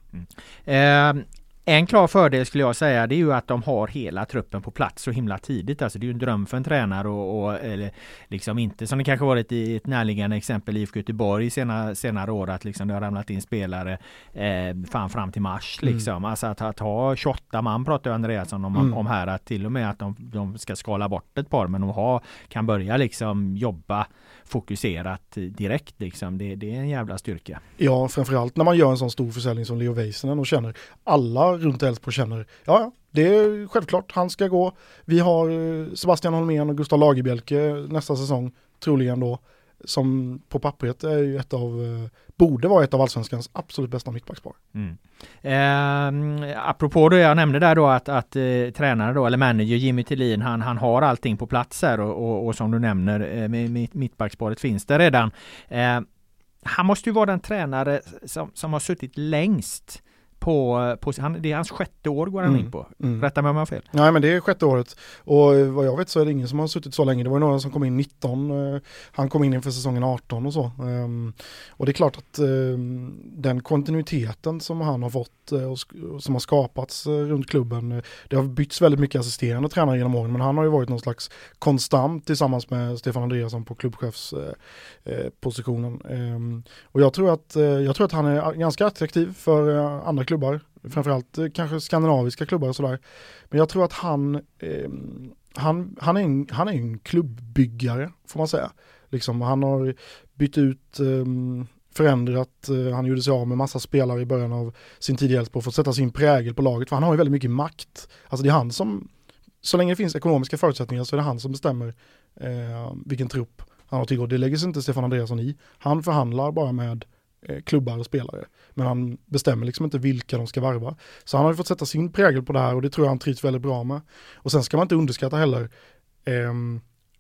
Mm. En klar fördel skulle jag säga det är ju att de har hela truppen på plats så himla tidigt. Alltså det är ju en dröm för en tränare och, och eller liksom inte som det kanske varit i ett närliggande exempel i IFK Göteborg senare, senare år att liksom det har ramlat in spelare eh, fan fram till mars mm. liksom. Mm. Alltså att, att ha 28 man pratar Andreasson om, mm. om här att till och med att de, de ska skala bort ett par men de har, kan börja liksom jobba fokuserat direkt liksom. Det, det, är en jävla styrka. Ja, framförallt när man gör en sån stor försäljning som Leo Väisänen och känner, alla runt Elfsborg känner, ja, ja, det är självklart, han ska gå. Vi har eh, Sebastian Holmén och Gustav Lagerbielke nästa säsong, troligen då som på pappret är ju ett av, eh, borde vara ett av allsvenskans absolut bästa mittbackspar. Mm. Eh, apropå det jag nämnde där då att, att eh, tränare då, eller manager Jimmy Tillin, han, han har allting på plats här och, och, och som du nämner, eh, mitt, mittbacksparet finns det redan. Eh, han måste ju vara den tränare som, som har suttit längst på, på han, det är hans sjätte år går han mm. in på. Mm. Rätta mig om jag har fel. Nej men det är sjätte året och vad jag vet så är det ingen som har suttit så länge. Det var några som kom in 19, eh, han kom in inför säsongen 18 och så. Um, och det är klart att um, den kontinuiteten som han har fått uh, och som har skapats runt klubben, det har bytts väldigt mycket assisterande tränare genom åren men han har ju varit någon slags konstant tillsammans med Stefan Andreasson på klubbchefspositionen. Um, och jag tror, att, jag tror att han är ganska attraktiv för andra klubbar klubbar, framförallt eh, kanske skandinaviska klubbar och sådär. Men jag tror att han, eh, han, han, är en, han är en klubbbyggare får man säga. Liksom, han har bytt ut eh, förändrat, eh, han gjorde sig av med massa spelare i början av sin tid i Elfsborg för att sätta sin prägel på laget, för han har ju väldigt mycket makt. Alltså det är han som, så länge det finns ekonomiska förutsättningar så är det han som bestämmer eh, vilken trupp han har tillgång Det lägger sig inte Stefan Andreasson i. Han förhandlar bara med Eh, klubbar och spelare. Men han bestämmer liksom inte vilka de ska varva. Så han har ju fått sätta sin prägel på det här och det tror jag han trivs väldigt bra med. Och sen ska man inte underskatta heller, eh,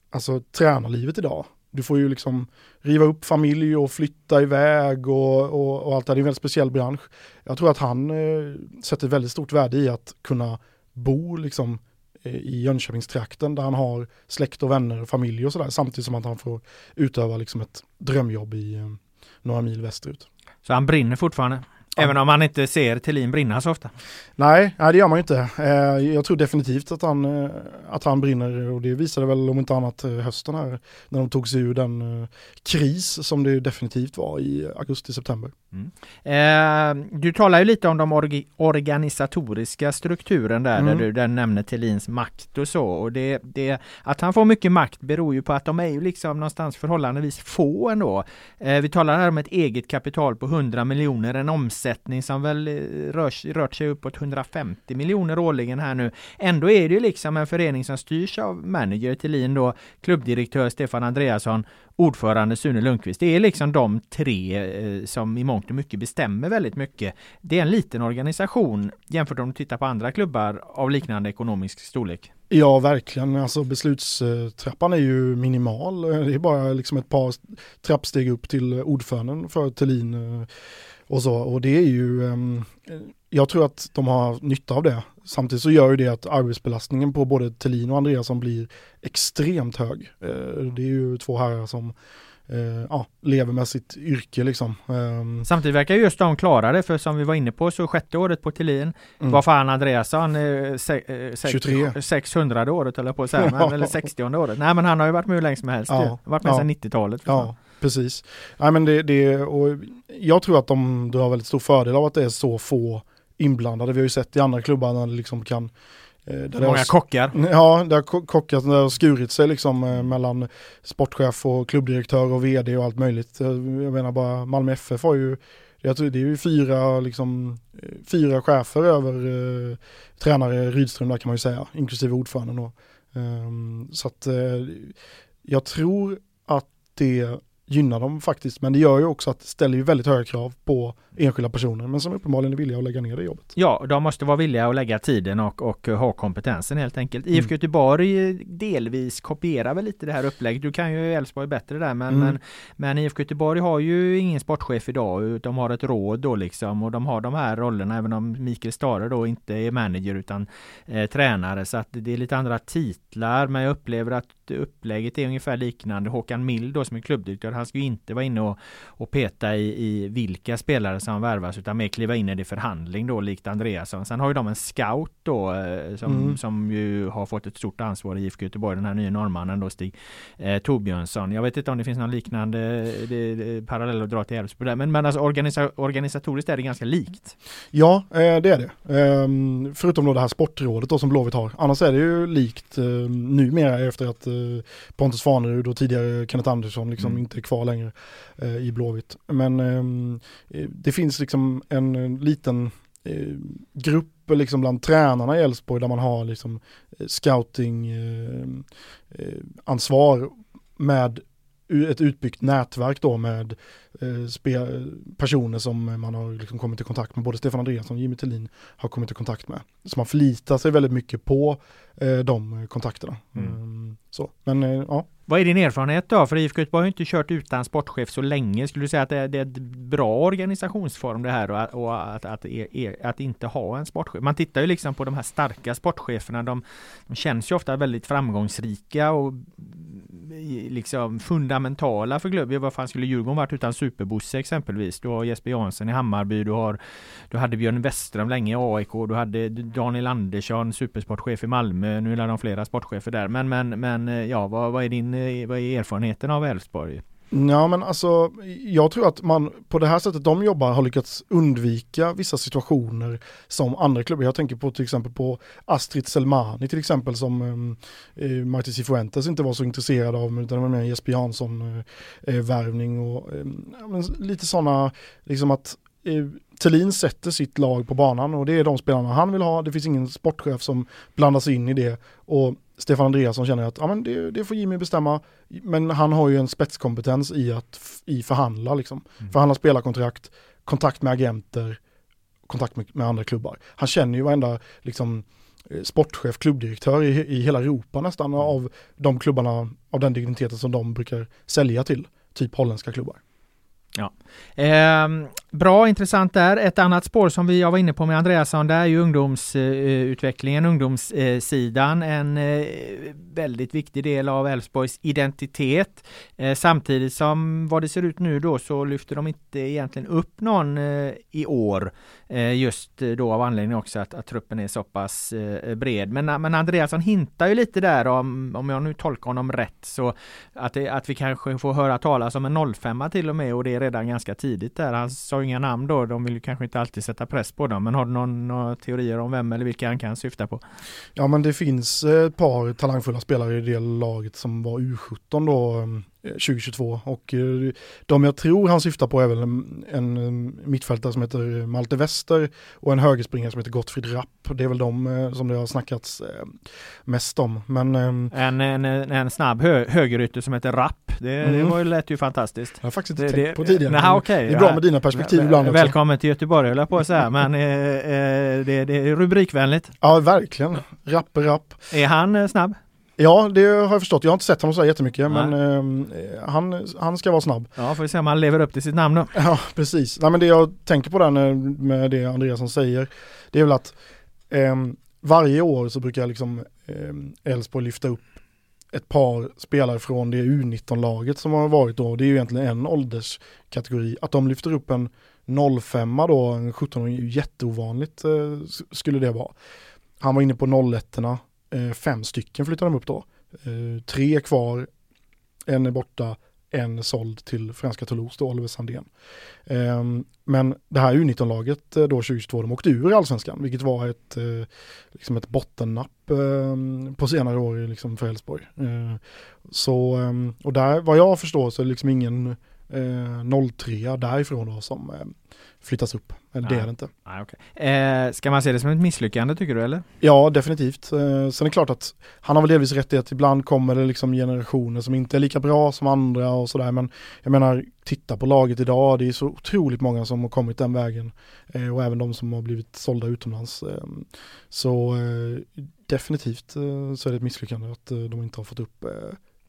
alltså tränarlivet idag. Du får ju liksom riva upp familj och flytta iväg och, och, och allt det här. Det är en väldigt speciell bransch. Jag tror att han eh, sätter väldigt stort värde i att kunna bo liksom eh, i Jönköpingstrakten där han har släkt och vänner och familj och sådär samtidigt som att han får utöva liksom ett drömjobb i, eh, några mil västerut. Så han brinner fortfarande? Även om man inte ser Thelin brinna så ofta. Nej, nej, det gör man ju inte. Eh, jag tror definitivt att han, eh, att han brinner och det visade väl om inte annat eh, hösten här när de tog sig ur den kris som det definitivt var i augusti-september. Mm. Eh, du talar ju lite om de org organisatoriska strukturen där, mm. där du där nämner Thelins makt och så. Och det, det, att han får mycket makt beror ju på att de är ju liksom någonstans förhållandevis få ändå. Eh, vi talar här om ett eget kapital på 100 miljoner, en omsättning som väl eh, rör, rört sig uppåt 150 miljoner årligen här nu. Ändå är det ju liksom en förening som styrs av manager Thelin då, klubbdirektör Stefan Andreasson ordförande Sune Lundqvist. Det är liksom de tre eh, som i mångt och mycket bestämmer väldigt mycket. Det är en liten organisation jämfört med om du tittar på andra klubbar av liknande ekonomisk storlek. Ja, verkligen. Alltså beslutstrappan är ju minimal. Det är bara liksom ett par trappsteg upp till ordföranden för Thelin och så. Och det är ju, ehm, jag tror att de har nytta av det. Samtidigt så gör ju det att arbetsbelastningen på både Tellin och Andreasson blir extremt hög. Eh, det är ju två herrar som eh, ja, lever med sitt yrke liksom. Ehm, Samtidigt verkar just de klara det, för som vi var inne på så sjätte året på Thelin, mm. vad fan Andreasson, eh, se, eh, sex, 23. 600 året eller på att säga, ja. eller 60 året. Nej men han har ju varit med hur länge som helst ja. Varit med ja. sedan 90-talet. Ja, precis. Nej men det, det, och jag tror att de drar väldigt stor fördel av att det är så få inblandade. Vi har ju sett i andra klubbar när det liksom kan eh, där Många har, kockar. Ja, det har kockat, det har skurit sig liksom eh, mellan sportchef och klubbdirektör och vd och allt möjligt. Eh, jag menar bara Malmö FF har ju, jag tror det är ju fyra, liksom, fyra chefer över eh, tränare Rydström där kan man ju säga, inklusive ordföranden då. Um, så att eh, jag tror att det gynnar dem faktiskt. Men det gör ju också att det ställer ju väldigt höga krav på enskilda personer men som uppenbarligen är villiga att lägga ner det jobbet. Ja, de måste vara villiga att lägga tiden och, och ha kompetensen helt enkelt. IFK mm. Göteborg delvis kopierar väl lite det här upplägget. Du kan ju Elfsborg bättre där men, mm. men, men IFK Göteborg har ju ingen sportchef idag. De har ett råd då liksom och de har de här rollerna även om Mikael Stare då inte är manager utan eh, tränare så att det är lite andra titlar men jag upplever att upplägget är ungefär liknande. Håkan Mild då som är klubbdirektör han ska ju inte vara inne och, och peta i, i vilka spelare som värvas utan mer kliva in i det förhandling då likt Andreasson. Sen har ju de en scout då eh, som, mm. som ju har fått ett stort ansvar i IFK Göteborg, den här nya norrmannen då Stig eh, Torbjörnsson. Jag vet inte om det finns någon liknande det, det, parallell att dra till Elfsborg där men, men alltså organisa, organisatoriskt är det ganska likt. Ja, eh, det är det. Eh, förutom då det här sportrådet då som Blåvitt har. Annars är det ju likt eh, numera efter att eh, Pontus Farnerud och tidigare Kenneth Andersson liksom mm. inte är kvar längre eh, i Blåvitt. Men ehm, eh, det finns liksom en liten eh, grupp liksom bland tränarna i Elfsborg där man har liksom eh, scouting eh, eh, med ett utbyggt nätverk då med eh, personer som man har liksom kommit i kontakt med, både Stefan Andreasson och Jimmy Tillin har kommit i kontakt med. Så man förlitar sig väldigt mycket på eh, de kontakterna. Mm. Mm, så. Men eh, ja. Vad är din erfarenhet då? För IFK Göteborg har inte kört utan sportchef så länge. Skulle du säga att det är, det är ett bra organisationsform det här och, och att, att, att, att, inte ha en sportchef? Man tittar ju liksom på de här starka sportcheferna. De, de känns ju ofta väldigt framgångsrika och liksom fundamentala för klubben. Vad fan skulle Djurgården varit utan Superbosse exempelvis? Du har Jesper Jansson i Hammarby, du har Du hade Björn Westström länge i AIK, du hade Daniel Andersson, supersportchef i Malmö. Nu är de flera sportchefer där. Men men men eh, ja, vad, vad är din Eh, vad är erfarenheten av Elfsborg? Ja men alltså, jag tror att man på det här sättet de jobbar har lyckats undvika vissa situationer som andra klubbar. Jag tänker på till exempel på Astrid Selmani till exempel som eh, eh Martin Cifuentes inte var så intresserad av utan det var mer Jesper Jansson-värvning eh, eh och eh, lite sådana, liksom att eh, Thelin sätter sitt lag på banan och det är de spelarna han vill ha. Det finns ingen sportchef som blandas in i det och Stefan Andreasson känner att ja, men det, det, får Jimmy bestämma. Men han har ju en spetskompetens i att i förhandla liksom. Mm. Förhandla spelarkontrakt, kontakt med agenter, kontakt med, med, andra klubbar. Han känner ju varenda liksom, eh, sportchef, klubbdirektör i, i hela Europa nästan mm. av de klubbarna av den digniteten som de brukar sälja till, typ holländska klubbar. Ja, Eh, bra, intressant där. Ett annat spår som vi jag var inne på med Andreasson, det är ju ungdomsutvecklingen, eh, ungdomssidan. En eh, väldigt viktig del av Elfsborgs identitet. Eh, samtidigt som vad det ser ut nu då så lyfter de inte egentligen upp någon eh, i år. Eh, just eh, då av anledning också att, att truppen är så pass eh, bred. Men, eh, men Andreasson hintar ju lite där om, om jag nu tolkar honom rätt, så att, det, att vi kanske får höra talas om en 05 till och med och det är redan ganska tidigt där. Han sa inga namn då, de vill ju kanske inte alltid sätta press på dem, men har du någon, några teorier om vem eller vilka han kan syfta på? Ja men det finns ett par talangfulla spelare i det laget som var U17 då um, 2022 och eh, de jag tror han syftar på är väl en, en mittfältare som heter Malte Wester och en högerspringare som heter Gottfried Rapp. Det är väl de eh, som det har snackats eh, mest om. Men, en, en, en snabb hö, högerytter som heter Rapp, det, mm. det var ju, lät ju fantastiskt. Jag har faktiskt inte det, tänkt på tidigare. Nej, okay, det är bra med dina perspektiv ja, ibland också. Välkommen till Göteborg höll jag på att säga, men eh, det, det är rubrikvänligt. Ja, verkligen. Rapp, rapp. Är han snabb? Ja, det har jag förstått. Jag har inte sett honom så jättemycket, Nej. men eh, han, han ska vara snabb. Ja, får vi se om han lever upp till sitt namn då. Ja, precis. Nej, men det jag tänker på där med det Andreasson säger, det är väl att eh, varje år så brukar liksom Elfsborg eh, lyfta upp ett par spelare från det U19-laget som har varit då, det är ju egentligen en ålderskategori, att de lyfter upp en 05 då, en 17-åring är ju jätteovanligt eh, skulle det vara. Han var inne på 01 Eh, Eh, fem stycken flyttade de upp då. Eh, tre kvar, en är borta, en såld till franska Toulouse då, Oliver Sandén. Ehm, men det här U19-laget eh, då 2022, de åkte ur allsvenskan, vilket var ett, liksom ett bottennapp ehm, på senare år liksom för Elfsborg. Så, ehm, och där, vad jag förstår så är det liksom ingen 03 därifrån då som flyttas upp. Men det är det inte. Nej, okay. eh, ska man se det som ett misslyckande tycker du eller? Ja, definitivt. Eh, sen är det klart att han har väl delvis rätt i att ibland kommer det liksom generationer som inte är lika bra som andra och sådär. Men jag menar, titta på laget idag, det är så otroligt många som har kommit den vägen. Eh, och även de som har blivit sålda utomlands. Eh, så eh, definitivt eh, så är det ett misslyckande att de inte har fått upp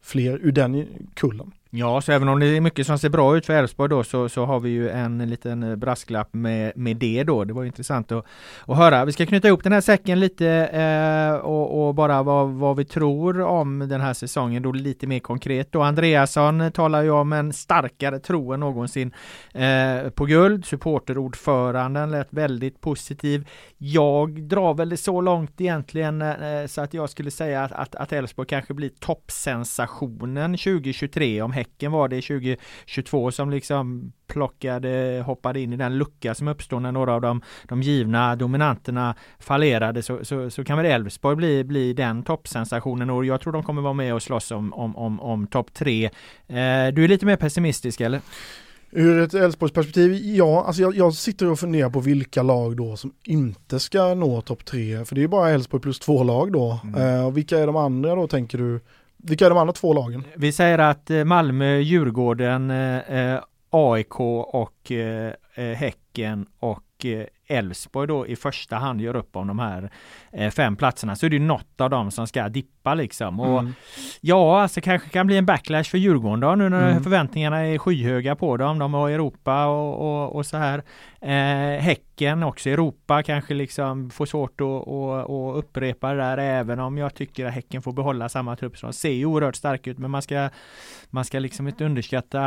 fler ur den kullen. Ja, så även om det är mycket som ser bra ut för Elfsborg då så, så har vi ju en liten eh, brasklapp med, med det då. Det var intressant att, att höra. Vi ska knyta ihop den här säcken lite eh, och, och, bara vad, vad vi tror om den här säsongen då lite mer konkret då. Andreasson talar ju om en starkare tro än någonsin eh, på guld. Supporterordföranden lät väldigt positiv. Jag drar väl det så långt egentligen eh, eh så att jag skulle säga att, att Elfsborg kanske blir toppsensationen 2023 om Häcken var det 2022 som liksom plockade, hoppade in i den lucka som uppstod när några av de, de givna dominanterna fallerade så, så, så kan väl Elfsborg bli, bli den toppsensationen och jag tror de kommer vara med och slåss om, om, om, om topp tre. Eh, du är lite mer pessimistisk eller? Ur ett Elfsborgs perspektiv, ja, alltså jag, jag, sitter och funderar på vilka lag då som inte ska nå topp tre, för det är bara Elfsborg plus två lag då. Mm. Eh, vilka är de andra då tänker du? Vilka är de andra två lagen? Vi säger att eh, Malmö, Djurgården, eh, eh, AIK och Häcken och Elfsborg då i första hand gör upp om de här eh, fem platserna så är det ju något av dem som ska dippa liksom. Och mm. ja, alltså kanske kan bli en backlash för Djurgården då nu när mm. förväntningarna är skyhöga på dem. De har Europa och, och, och så här. Eh, häcken också Europa kanske liksom får svårt att, att, att upprepa det där även om jag tycker att Häcken får behålla samma trupp som ser ju oerhört stark ut men man ska man ska liksom inte underskatta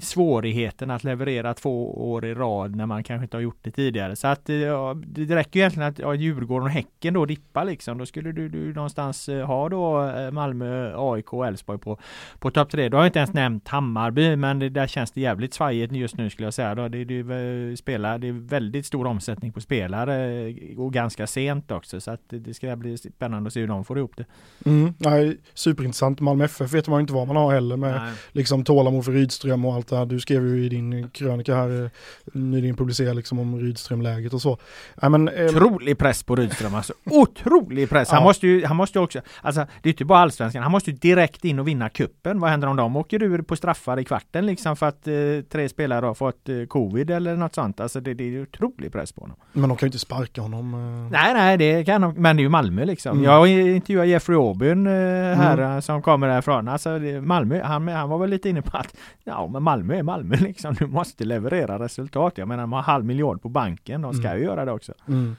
svårigheten att leverera två år i rad när man kanske inte har gjort det tidigare. Så att ja, det räcker egentligen att ja, Djurgården och Häcken då dippar liksom. Då skulle du, du någonstans eh, ha då eh, Malmö, AIK och Elfsborg på, på topp tre. Då har jag inte ens nämnt Hammarby men det, där känns det jävligt svajigt just nu skulle jag säga. Då. Det, det, spelar, det är väldigt stor omsättning på spelare och ganska sent också. Så att det ska bli spännande att se hur de får ihop det. Mm, nej, superintressant. Malmö FF vet man ju inte vad man har heller med nej. liksom tålamod för Rydström och allt det här. Du skrev ju i din krönika här eh, nyligen publicerad liksom om Rydström-läget och så. Ja, men, eh, Otrolig press på Rydström alltså. Otrolig press! Han ja. måste ju, han måste ju också, alltså det är inte bara allsvenskan, han måste ju direkt in och vinna kuppen. Vad händer om de åker ur på straffar i kvarten liksom för att eh, tre spelare har fått eh, covid eller något sånt. Alltså det, det är otrolig press på honom. Men de kan ju inte sparka honom. Eh. Nej, nej, det kan de, men det är ju Malmö liksom. Mm. Jag intervjuade Jeffrey Aubyn eh, här mm. som kommer därifrån. Alltså Malmö, han, han var väl lite inne på att ja, men Malmö är Malmö liksom. Du måste leverera resultat. Jag menar de har halv miljard på banken. De ska mm. ju göra det också. Mm.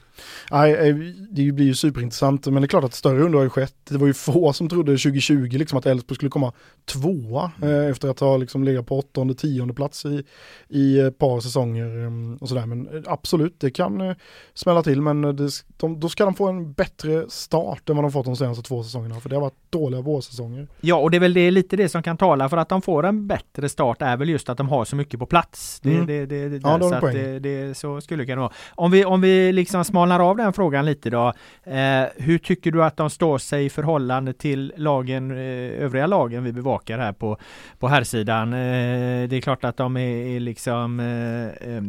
Nej, eh, det blir ju superintressant men det är klart att större under har ju skett. Det var ju få som trodde 2020 liksom att Elfsborg skulle komma tvåa mm. eh, efter att ha liksom legat på åttonde, tionde plats i, i ett par säsonger eh, och sådär. Men eh, absolut, det kan eh, smälla till men det, de, då ska de få en bättre start än vad de fått de senaste två säsongerna för det har varit dåliga vårsäsonger. Ja, och det är väl det, lite det som kan tala för att de får en bättre start är väl just att de har så mycket på plats. Det, mm. det, det, det, ja, så, det, det, så skulle det kunna vara. Om vi, om vi liksom smalnar av den frågan lite då. Eh, hur tycker du att de står sig i förhållande till lagen, eh, övriga lagen vi bevakar här på, på herrsidan? Eh, det är klart att de är, är liksom eh,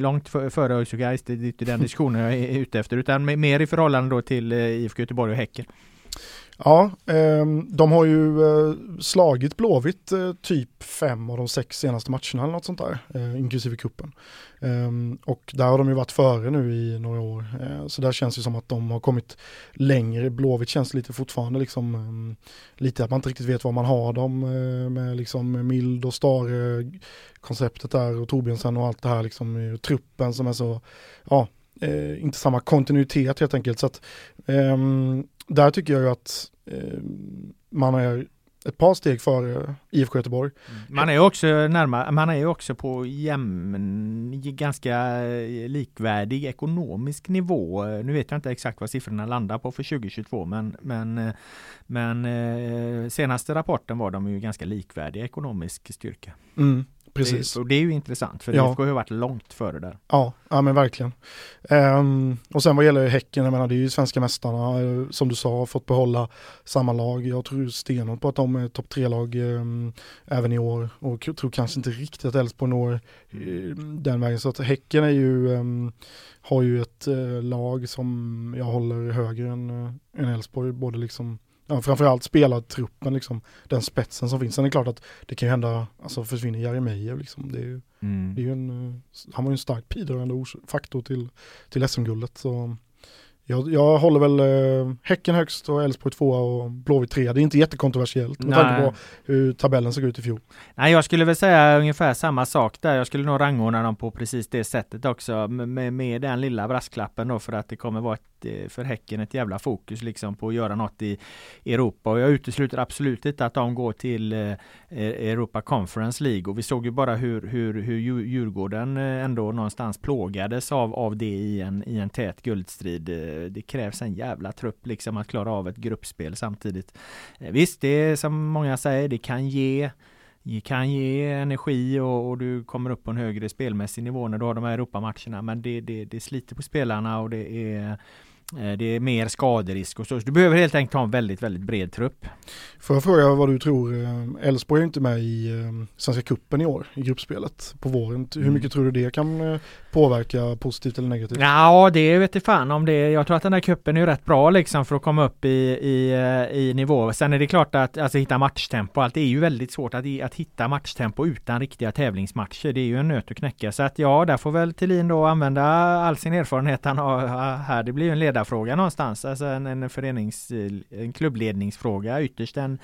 långt före ÖIS det är inte den diskussionen jag är ute efter utan mer i förhållande då till eh, IFK Göteborg och Häcken. Ja, ehm, de har ju eh, slagit Blåvitt eh, typ fem av de sex senaste matcherna eller något sånt där, eh, inklusive kuppen. Ehm, och där har de ju varit före nu i några år, så där känns det som att de har kommit längre. Blåvitt känns lite fortfarande liksom, ehm, lite att man inte riktigt vet var man har dem med liksom Mild och Stare konceptet där och Torbjörnsen och allt det här liksom, truppen som är så, ja, inte samma kontinuitet helt enkelt. Så att, um, där tycker jag ju att eh, man är ett par steg före IFK Göteborg. Mm. Man är också närmare, man är också på jämn, ganska likvärdig ekonomisk nivå. Nu vet jag inte exakt vad siffrorna landar på för 2022 men, men, men eh, senaste rapporten var de ju ganska likvärdig ekonomisk styrka. Mm. Precis. Det, och det är ju intressant för ja. IFK har ju varit långt före där. Ja, ja men verkligen. Um, och sen vad gäller Häcken, jag menar det är ju svenska mästarna uh, som du sa, har fått behålla samma lag. Jag tror stenhårt på att de är topp tre-lag um, även i år och tror kanske inte riktigt att Elfsborg når uh, den vägen. Så att Häcken är ju, um, har ju ett uh, lag som jag håller högre än, än Elfsborg, både liksom ja, framförallt spelartruppen, liksom, den spetsen som finns. Sen är det klart att det kan ju hända, alltså försvinner Jeremejeff liksom. Det är ju, mm. det är en, eh, han var ju en starkt bidragande faktor till, till SM-guldet. Så jag, jag håller väl eh, Häcken högst och Elfsborg tvåa och Blåvitt trea. Det är inte jättekontroversiellt med Nej. tanke på hur tabellen såg ut i fjol. Nej, jag skulle väl säga ungefär samma sak där. Jag skulle nog rangordna dem på precis det sättet också med, med den lilla brasklappen då för att det kommer vara ett, Eh, för Häcken ett jävla fokus liksom på att göra något i Europa. Och jag utesluter absolut inte att de går till eh, eh, Europa Conference League. Och vi såg ju bara hur, hur, hur Djurgården ändå någonstans plågades av, av det i en, i en tät guldstrid. Det krävs en jävla trupp liksom att klara av ett gruppspel samtidigt. Visst, det är som många säger, det kan ge det kan ge energi och, och, du kommer upp på en högre spelmässig nivå när du har de här Europamatcherna. Men det, det, det sliter på spelarna och det är det är mer skaderisk och så. Du behöver helt enkelt ha en väldigt, väldigt bred trupp. Får jag fråga vad du tror? Eh, Elfsborg är inte med i eh, Svenska Kuppen i år, i gruppspelet på våren. Hur mm. mycket tror du det kan påverka positivt eller negativt? Ja, det vet jag fan om det. Jag tror att den här kuppen är rätt bra liksom för att komma upp i, i, i nivå. Sen är det klart att alltså, hitta matchtempo. Allt är ju väldigt svårt att, att hitta matchtempo utan riktiga tävlingsmatcher. Det är ju en nöt att knäcka. Så att ja, där får väl Thelin då använda all sin erfarenhet han har här. Det blir ju en ledare ledarfråga någonstans, alltså en, en förenings, en klubbledningsfråga, ytterst en,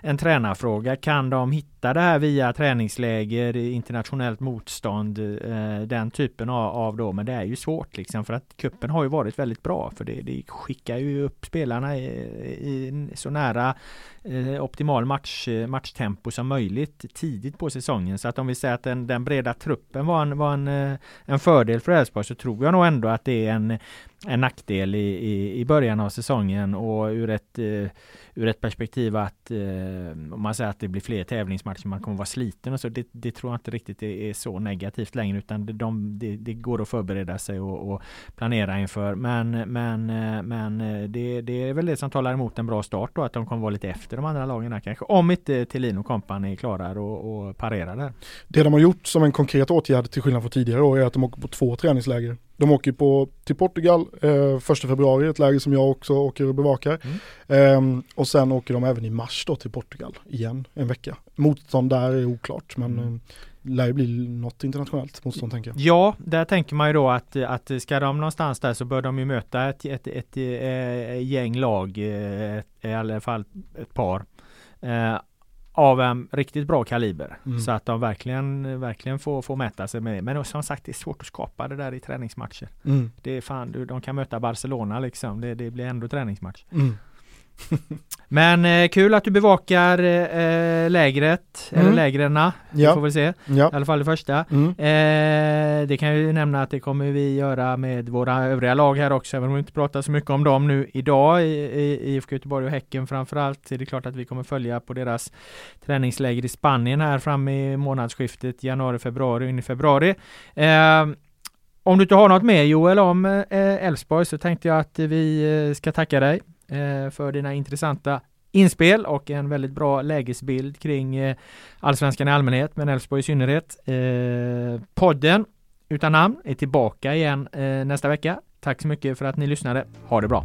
en tränarfråga. Kan de hitta det här via träningsläger, internationellt motstånd, eh, den typen av, av då, men det är ju svårt liksom för att kuppen har ju varit väldigt bra. För det, det skickar ju upp spelarna i, i så nära eh, optimal match, eh, matchtempo som möjligt tidigt på säsongen. Så att om vi säger att den, den breda truppen var en, var en, eh, en fördel för Elfsborg så tror jag nog ändå att det är en, en nackdel i, i, i början av säsongen och ur ett, eh, ur ett perspektiv att eh, om man säger att det blir fler tävlingsmatcher, man kommer vara sliten och så, det, det tror jag inte riktigt är, är så negativt längre utan det, de, det, det går att förbereda sig och, och, planera inför. Men, men, eh, men eh, det, det är väl det som talar emot en bra start då, att de kommer vara lite efter de andra lagen här kanske. Om inte Thelin och kompani klarar och, och parerar där. Det de har gjort som en konkret åtgärd till skillnad från tidigare år är att de åker på två träningsläger de åker på, till Portugal eh, första februari, ett läge som jag också åker och bevakar. Mm. Eh, och sen åker de även i mars då till Portugal igen, en vecka. Motstånd där är oklart men mm. eh, lär bli något internationellt motstånd tänker jag. Ja, där tänker man ju då att, att ska de någonstans där så bör de ju möta ett, ett, ett, ett, ett gäng lag, eh, i alla fall ett par. Av en riktigt bra kaliber. Mm. Så att de verkligen, verkligen får, får mäta sig med. Men som sagt det är svårt att skapa det där i träningsmatcher. Mm. Det är fan, de kan möta Barcelona liksom. Det, det blir ändå träningsmatch. Mm. Men eh, kul att du bevakar eh, lägret, eller Mm. lägrena. Vi Ja. får väl se. Ja. I alla fall det första. Mm. Eh, det kan jag ju nämna att det kommer vi göra med våra övriga lag här också, även om vi inte pratar så mycket om dem nu idag i, i IFK Göteborg och Häcken framförallt. Så är det klart att vi kommer följa på deras träningsläger i Spanien här fram i månadsskiftet januari-februari in i februari. Eh, om du inte har något mer Joel om eh, Elfsborg så tänkte jag att vi eh, ska tacka dig Eh, för dina intressanta inspel och en väldigt bra lägesbild kring eh, Allsvenskan i allmänhet men Elfsborg i synnerhet. Eh, podden utan namn är tillbaka igen eh, nästa vecka. Tack så mycket för att ni lyssnade. Ha det bra!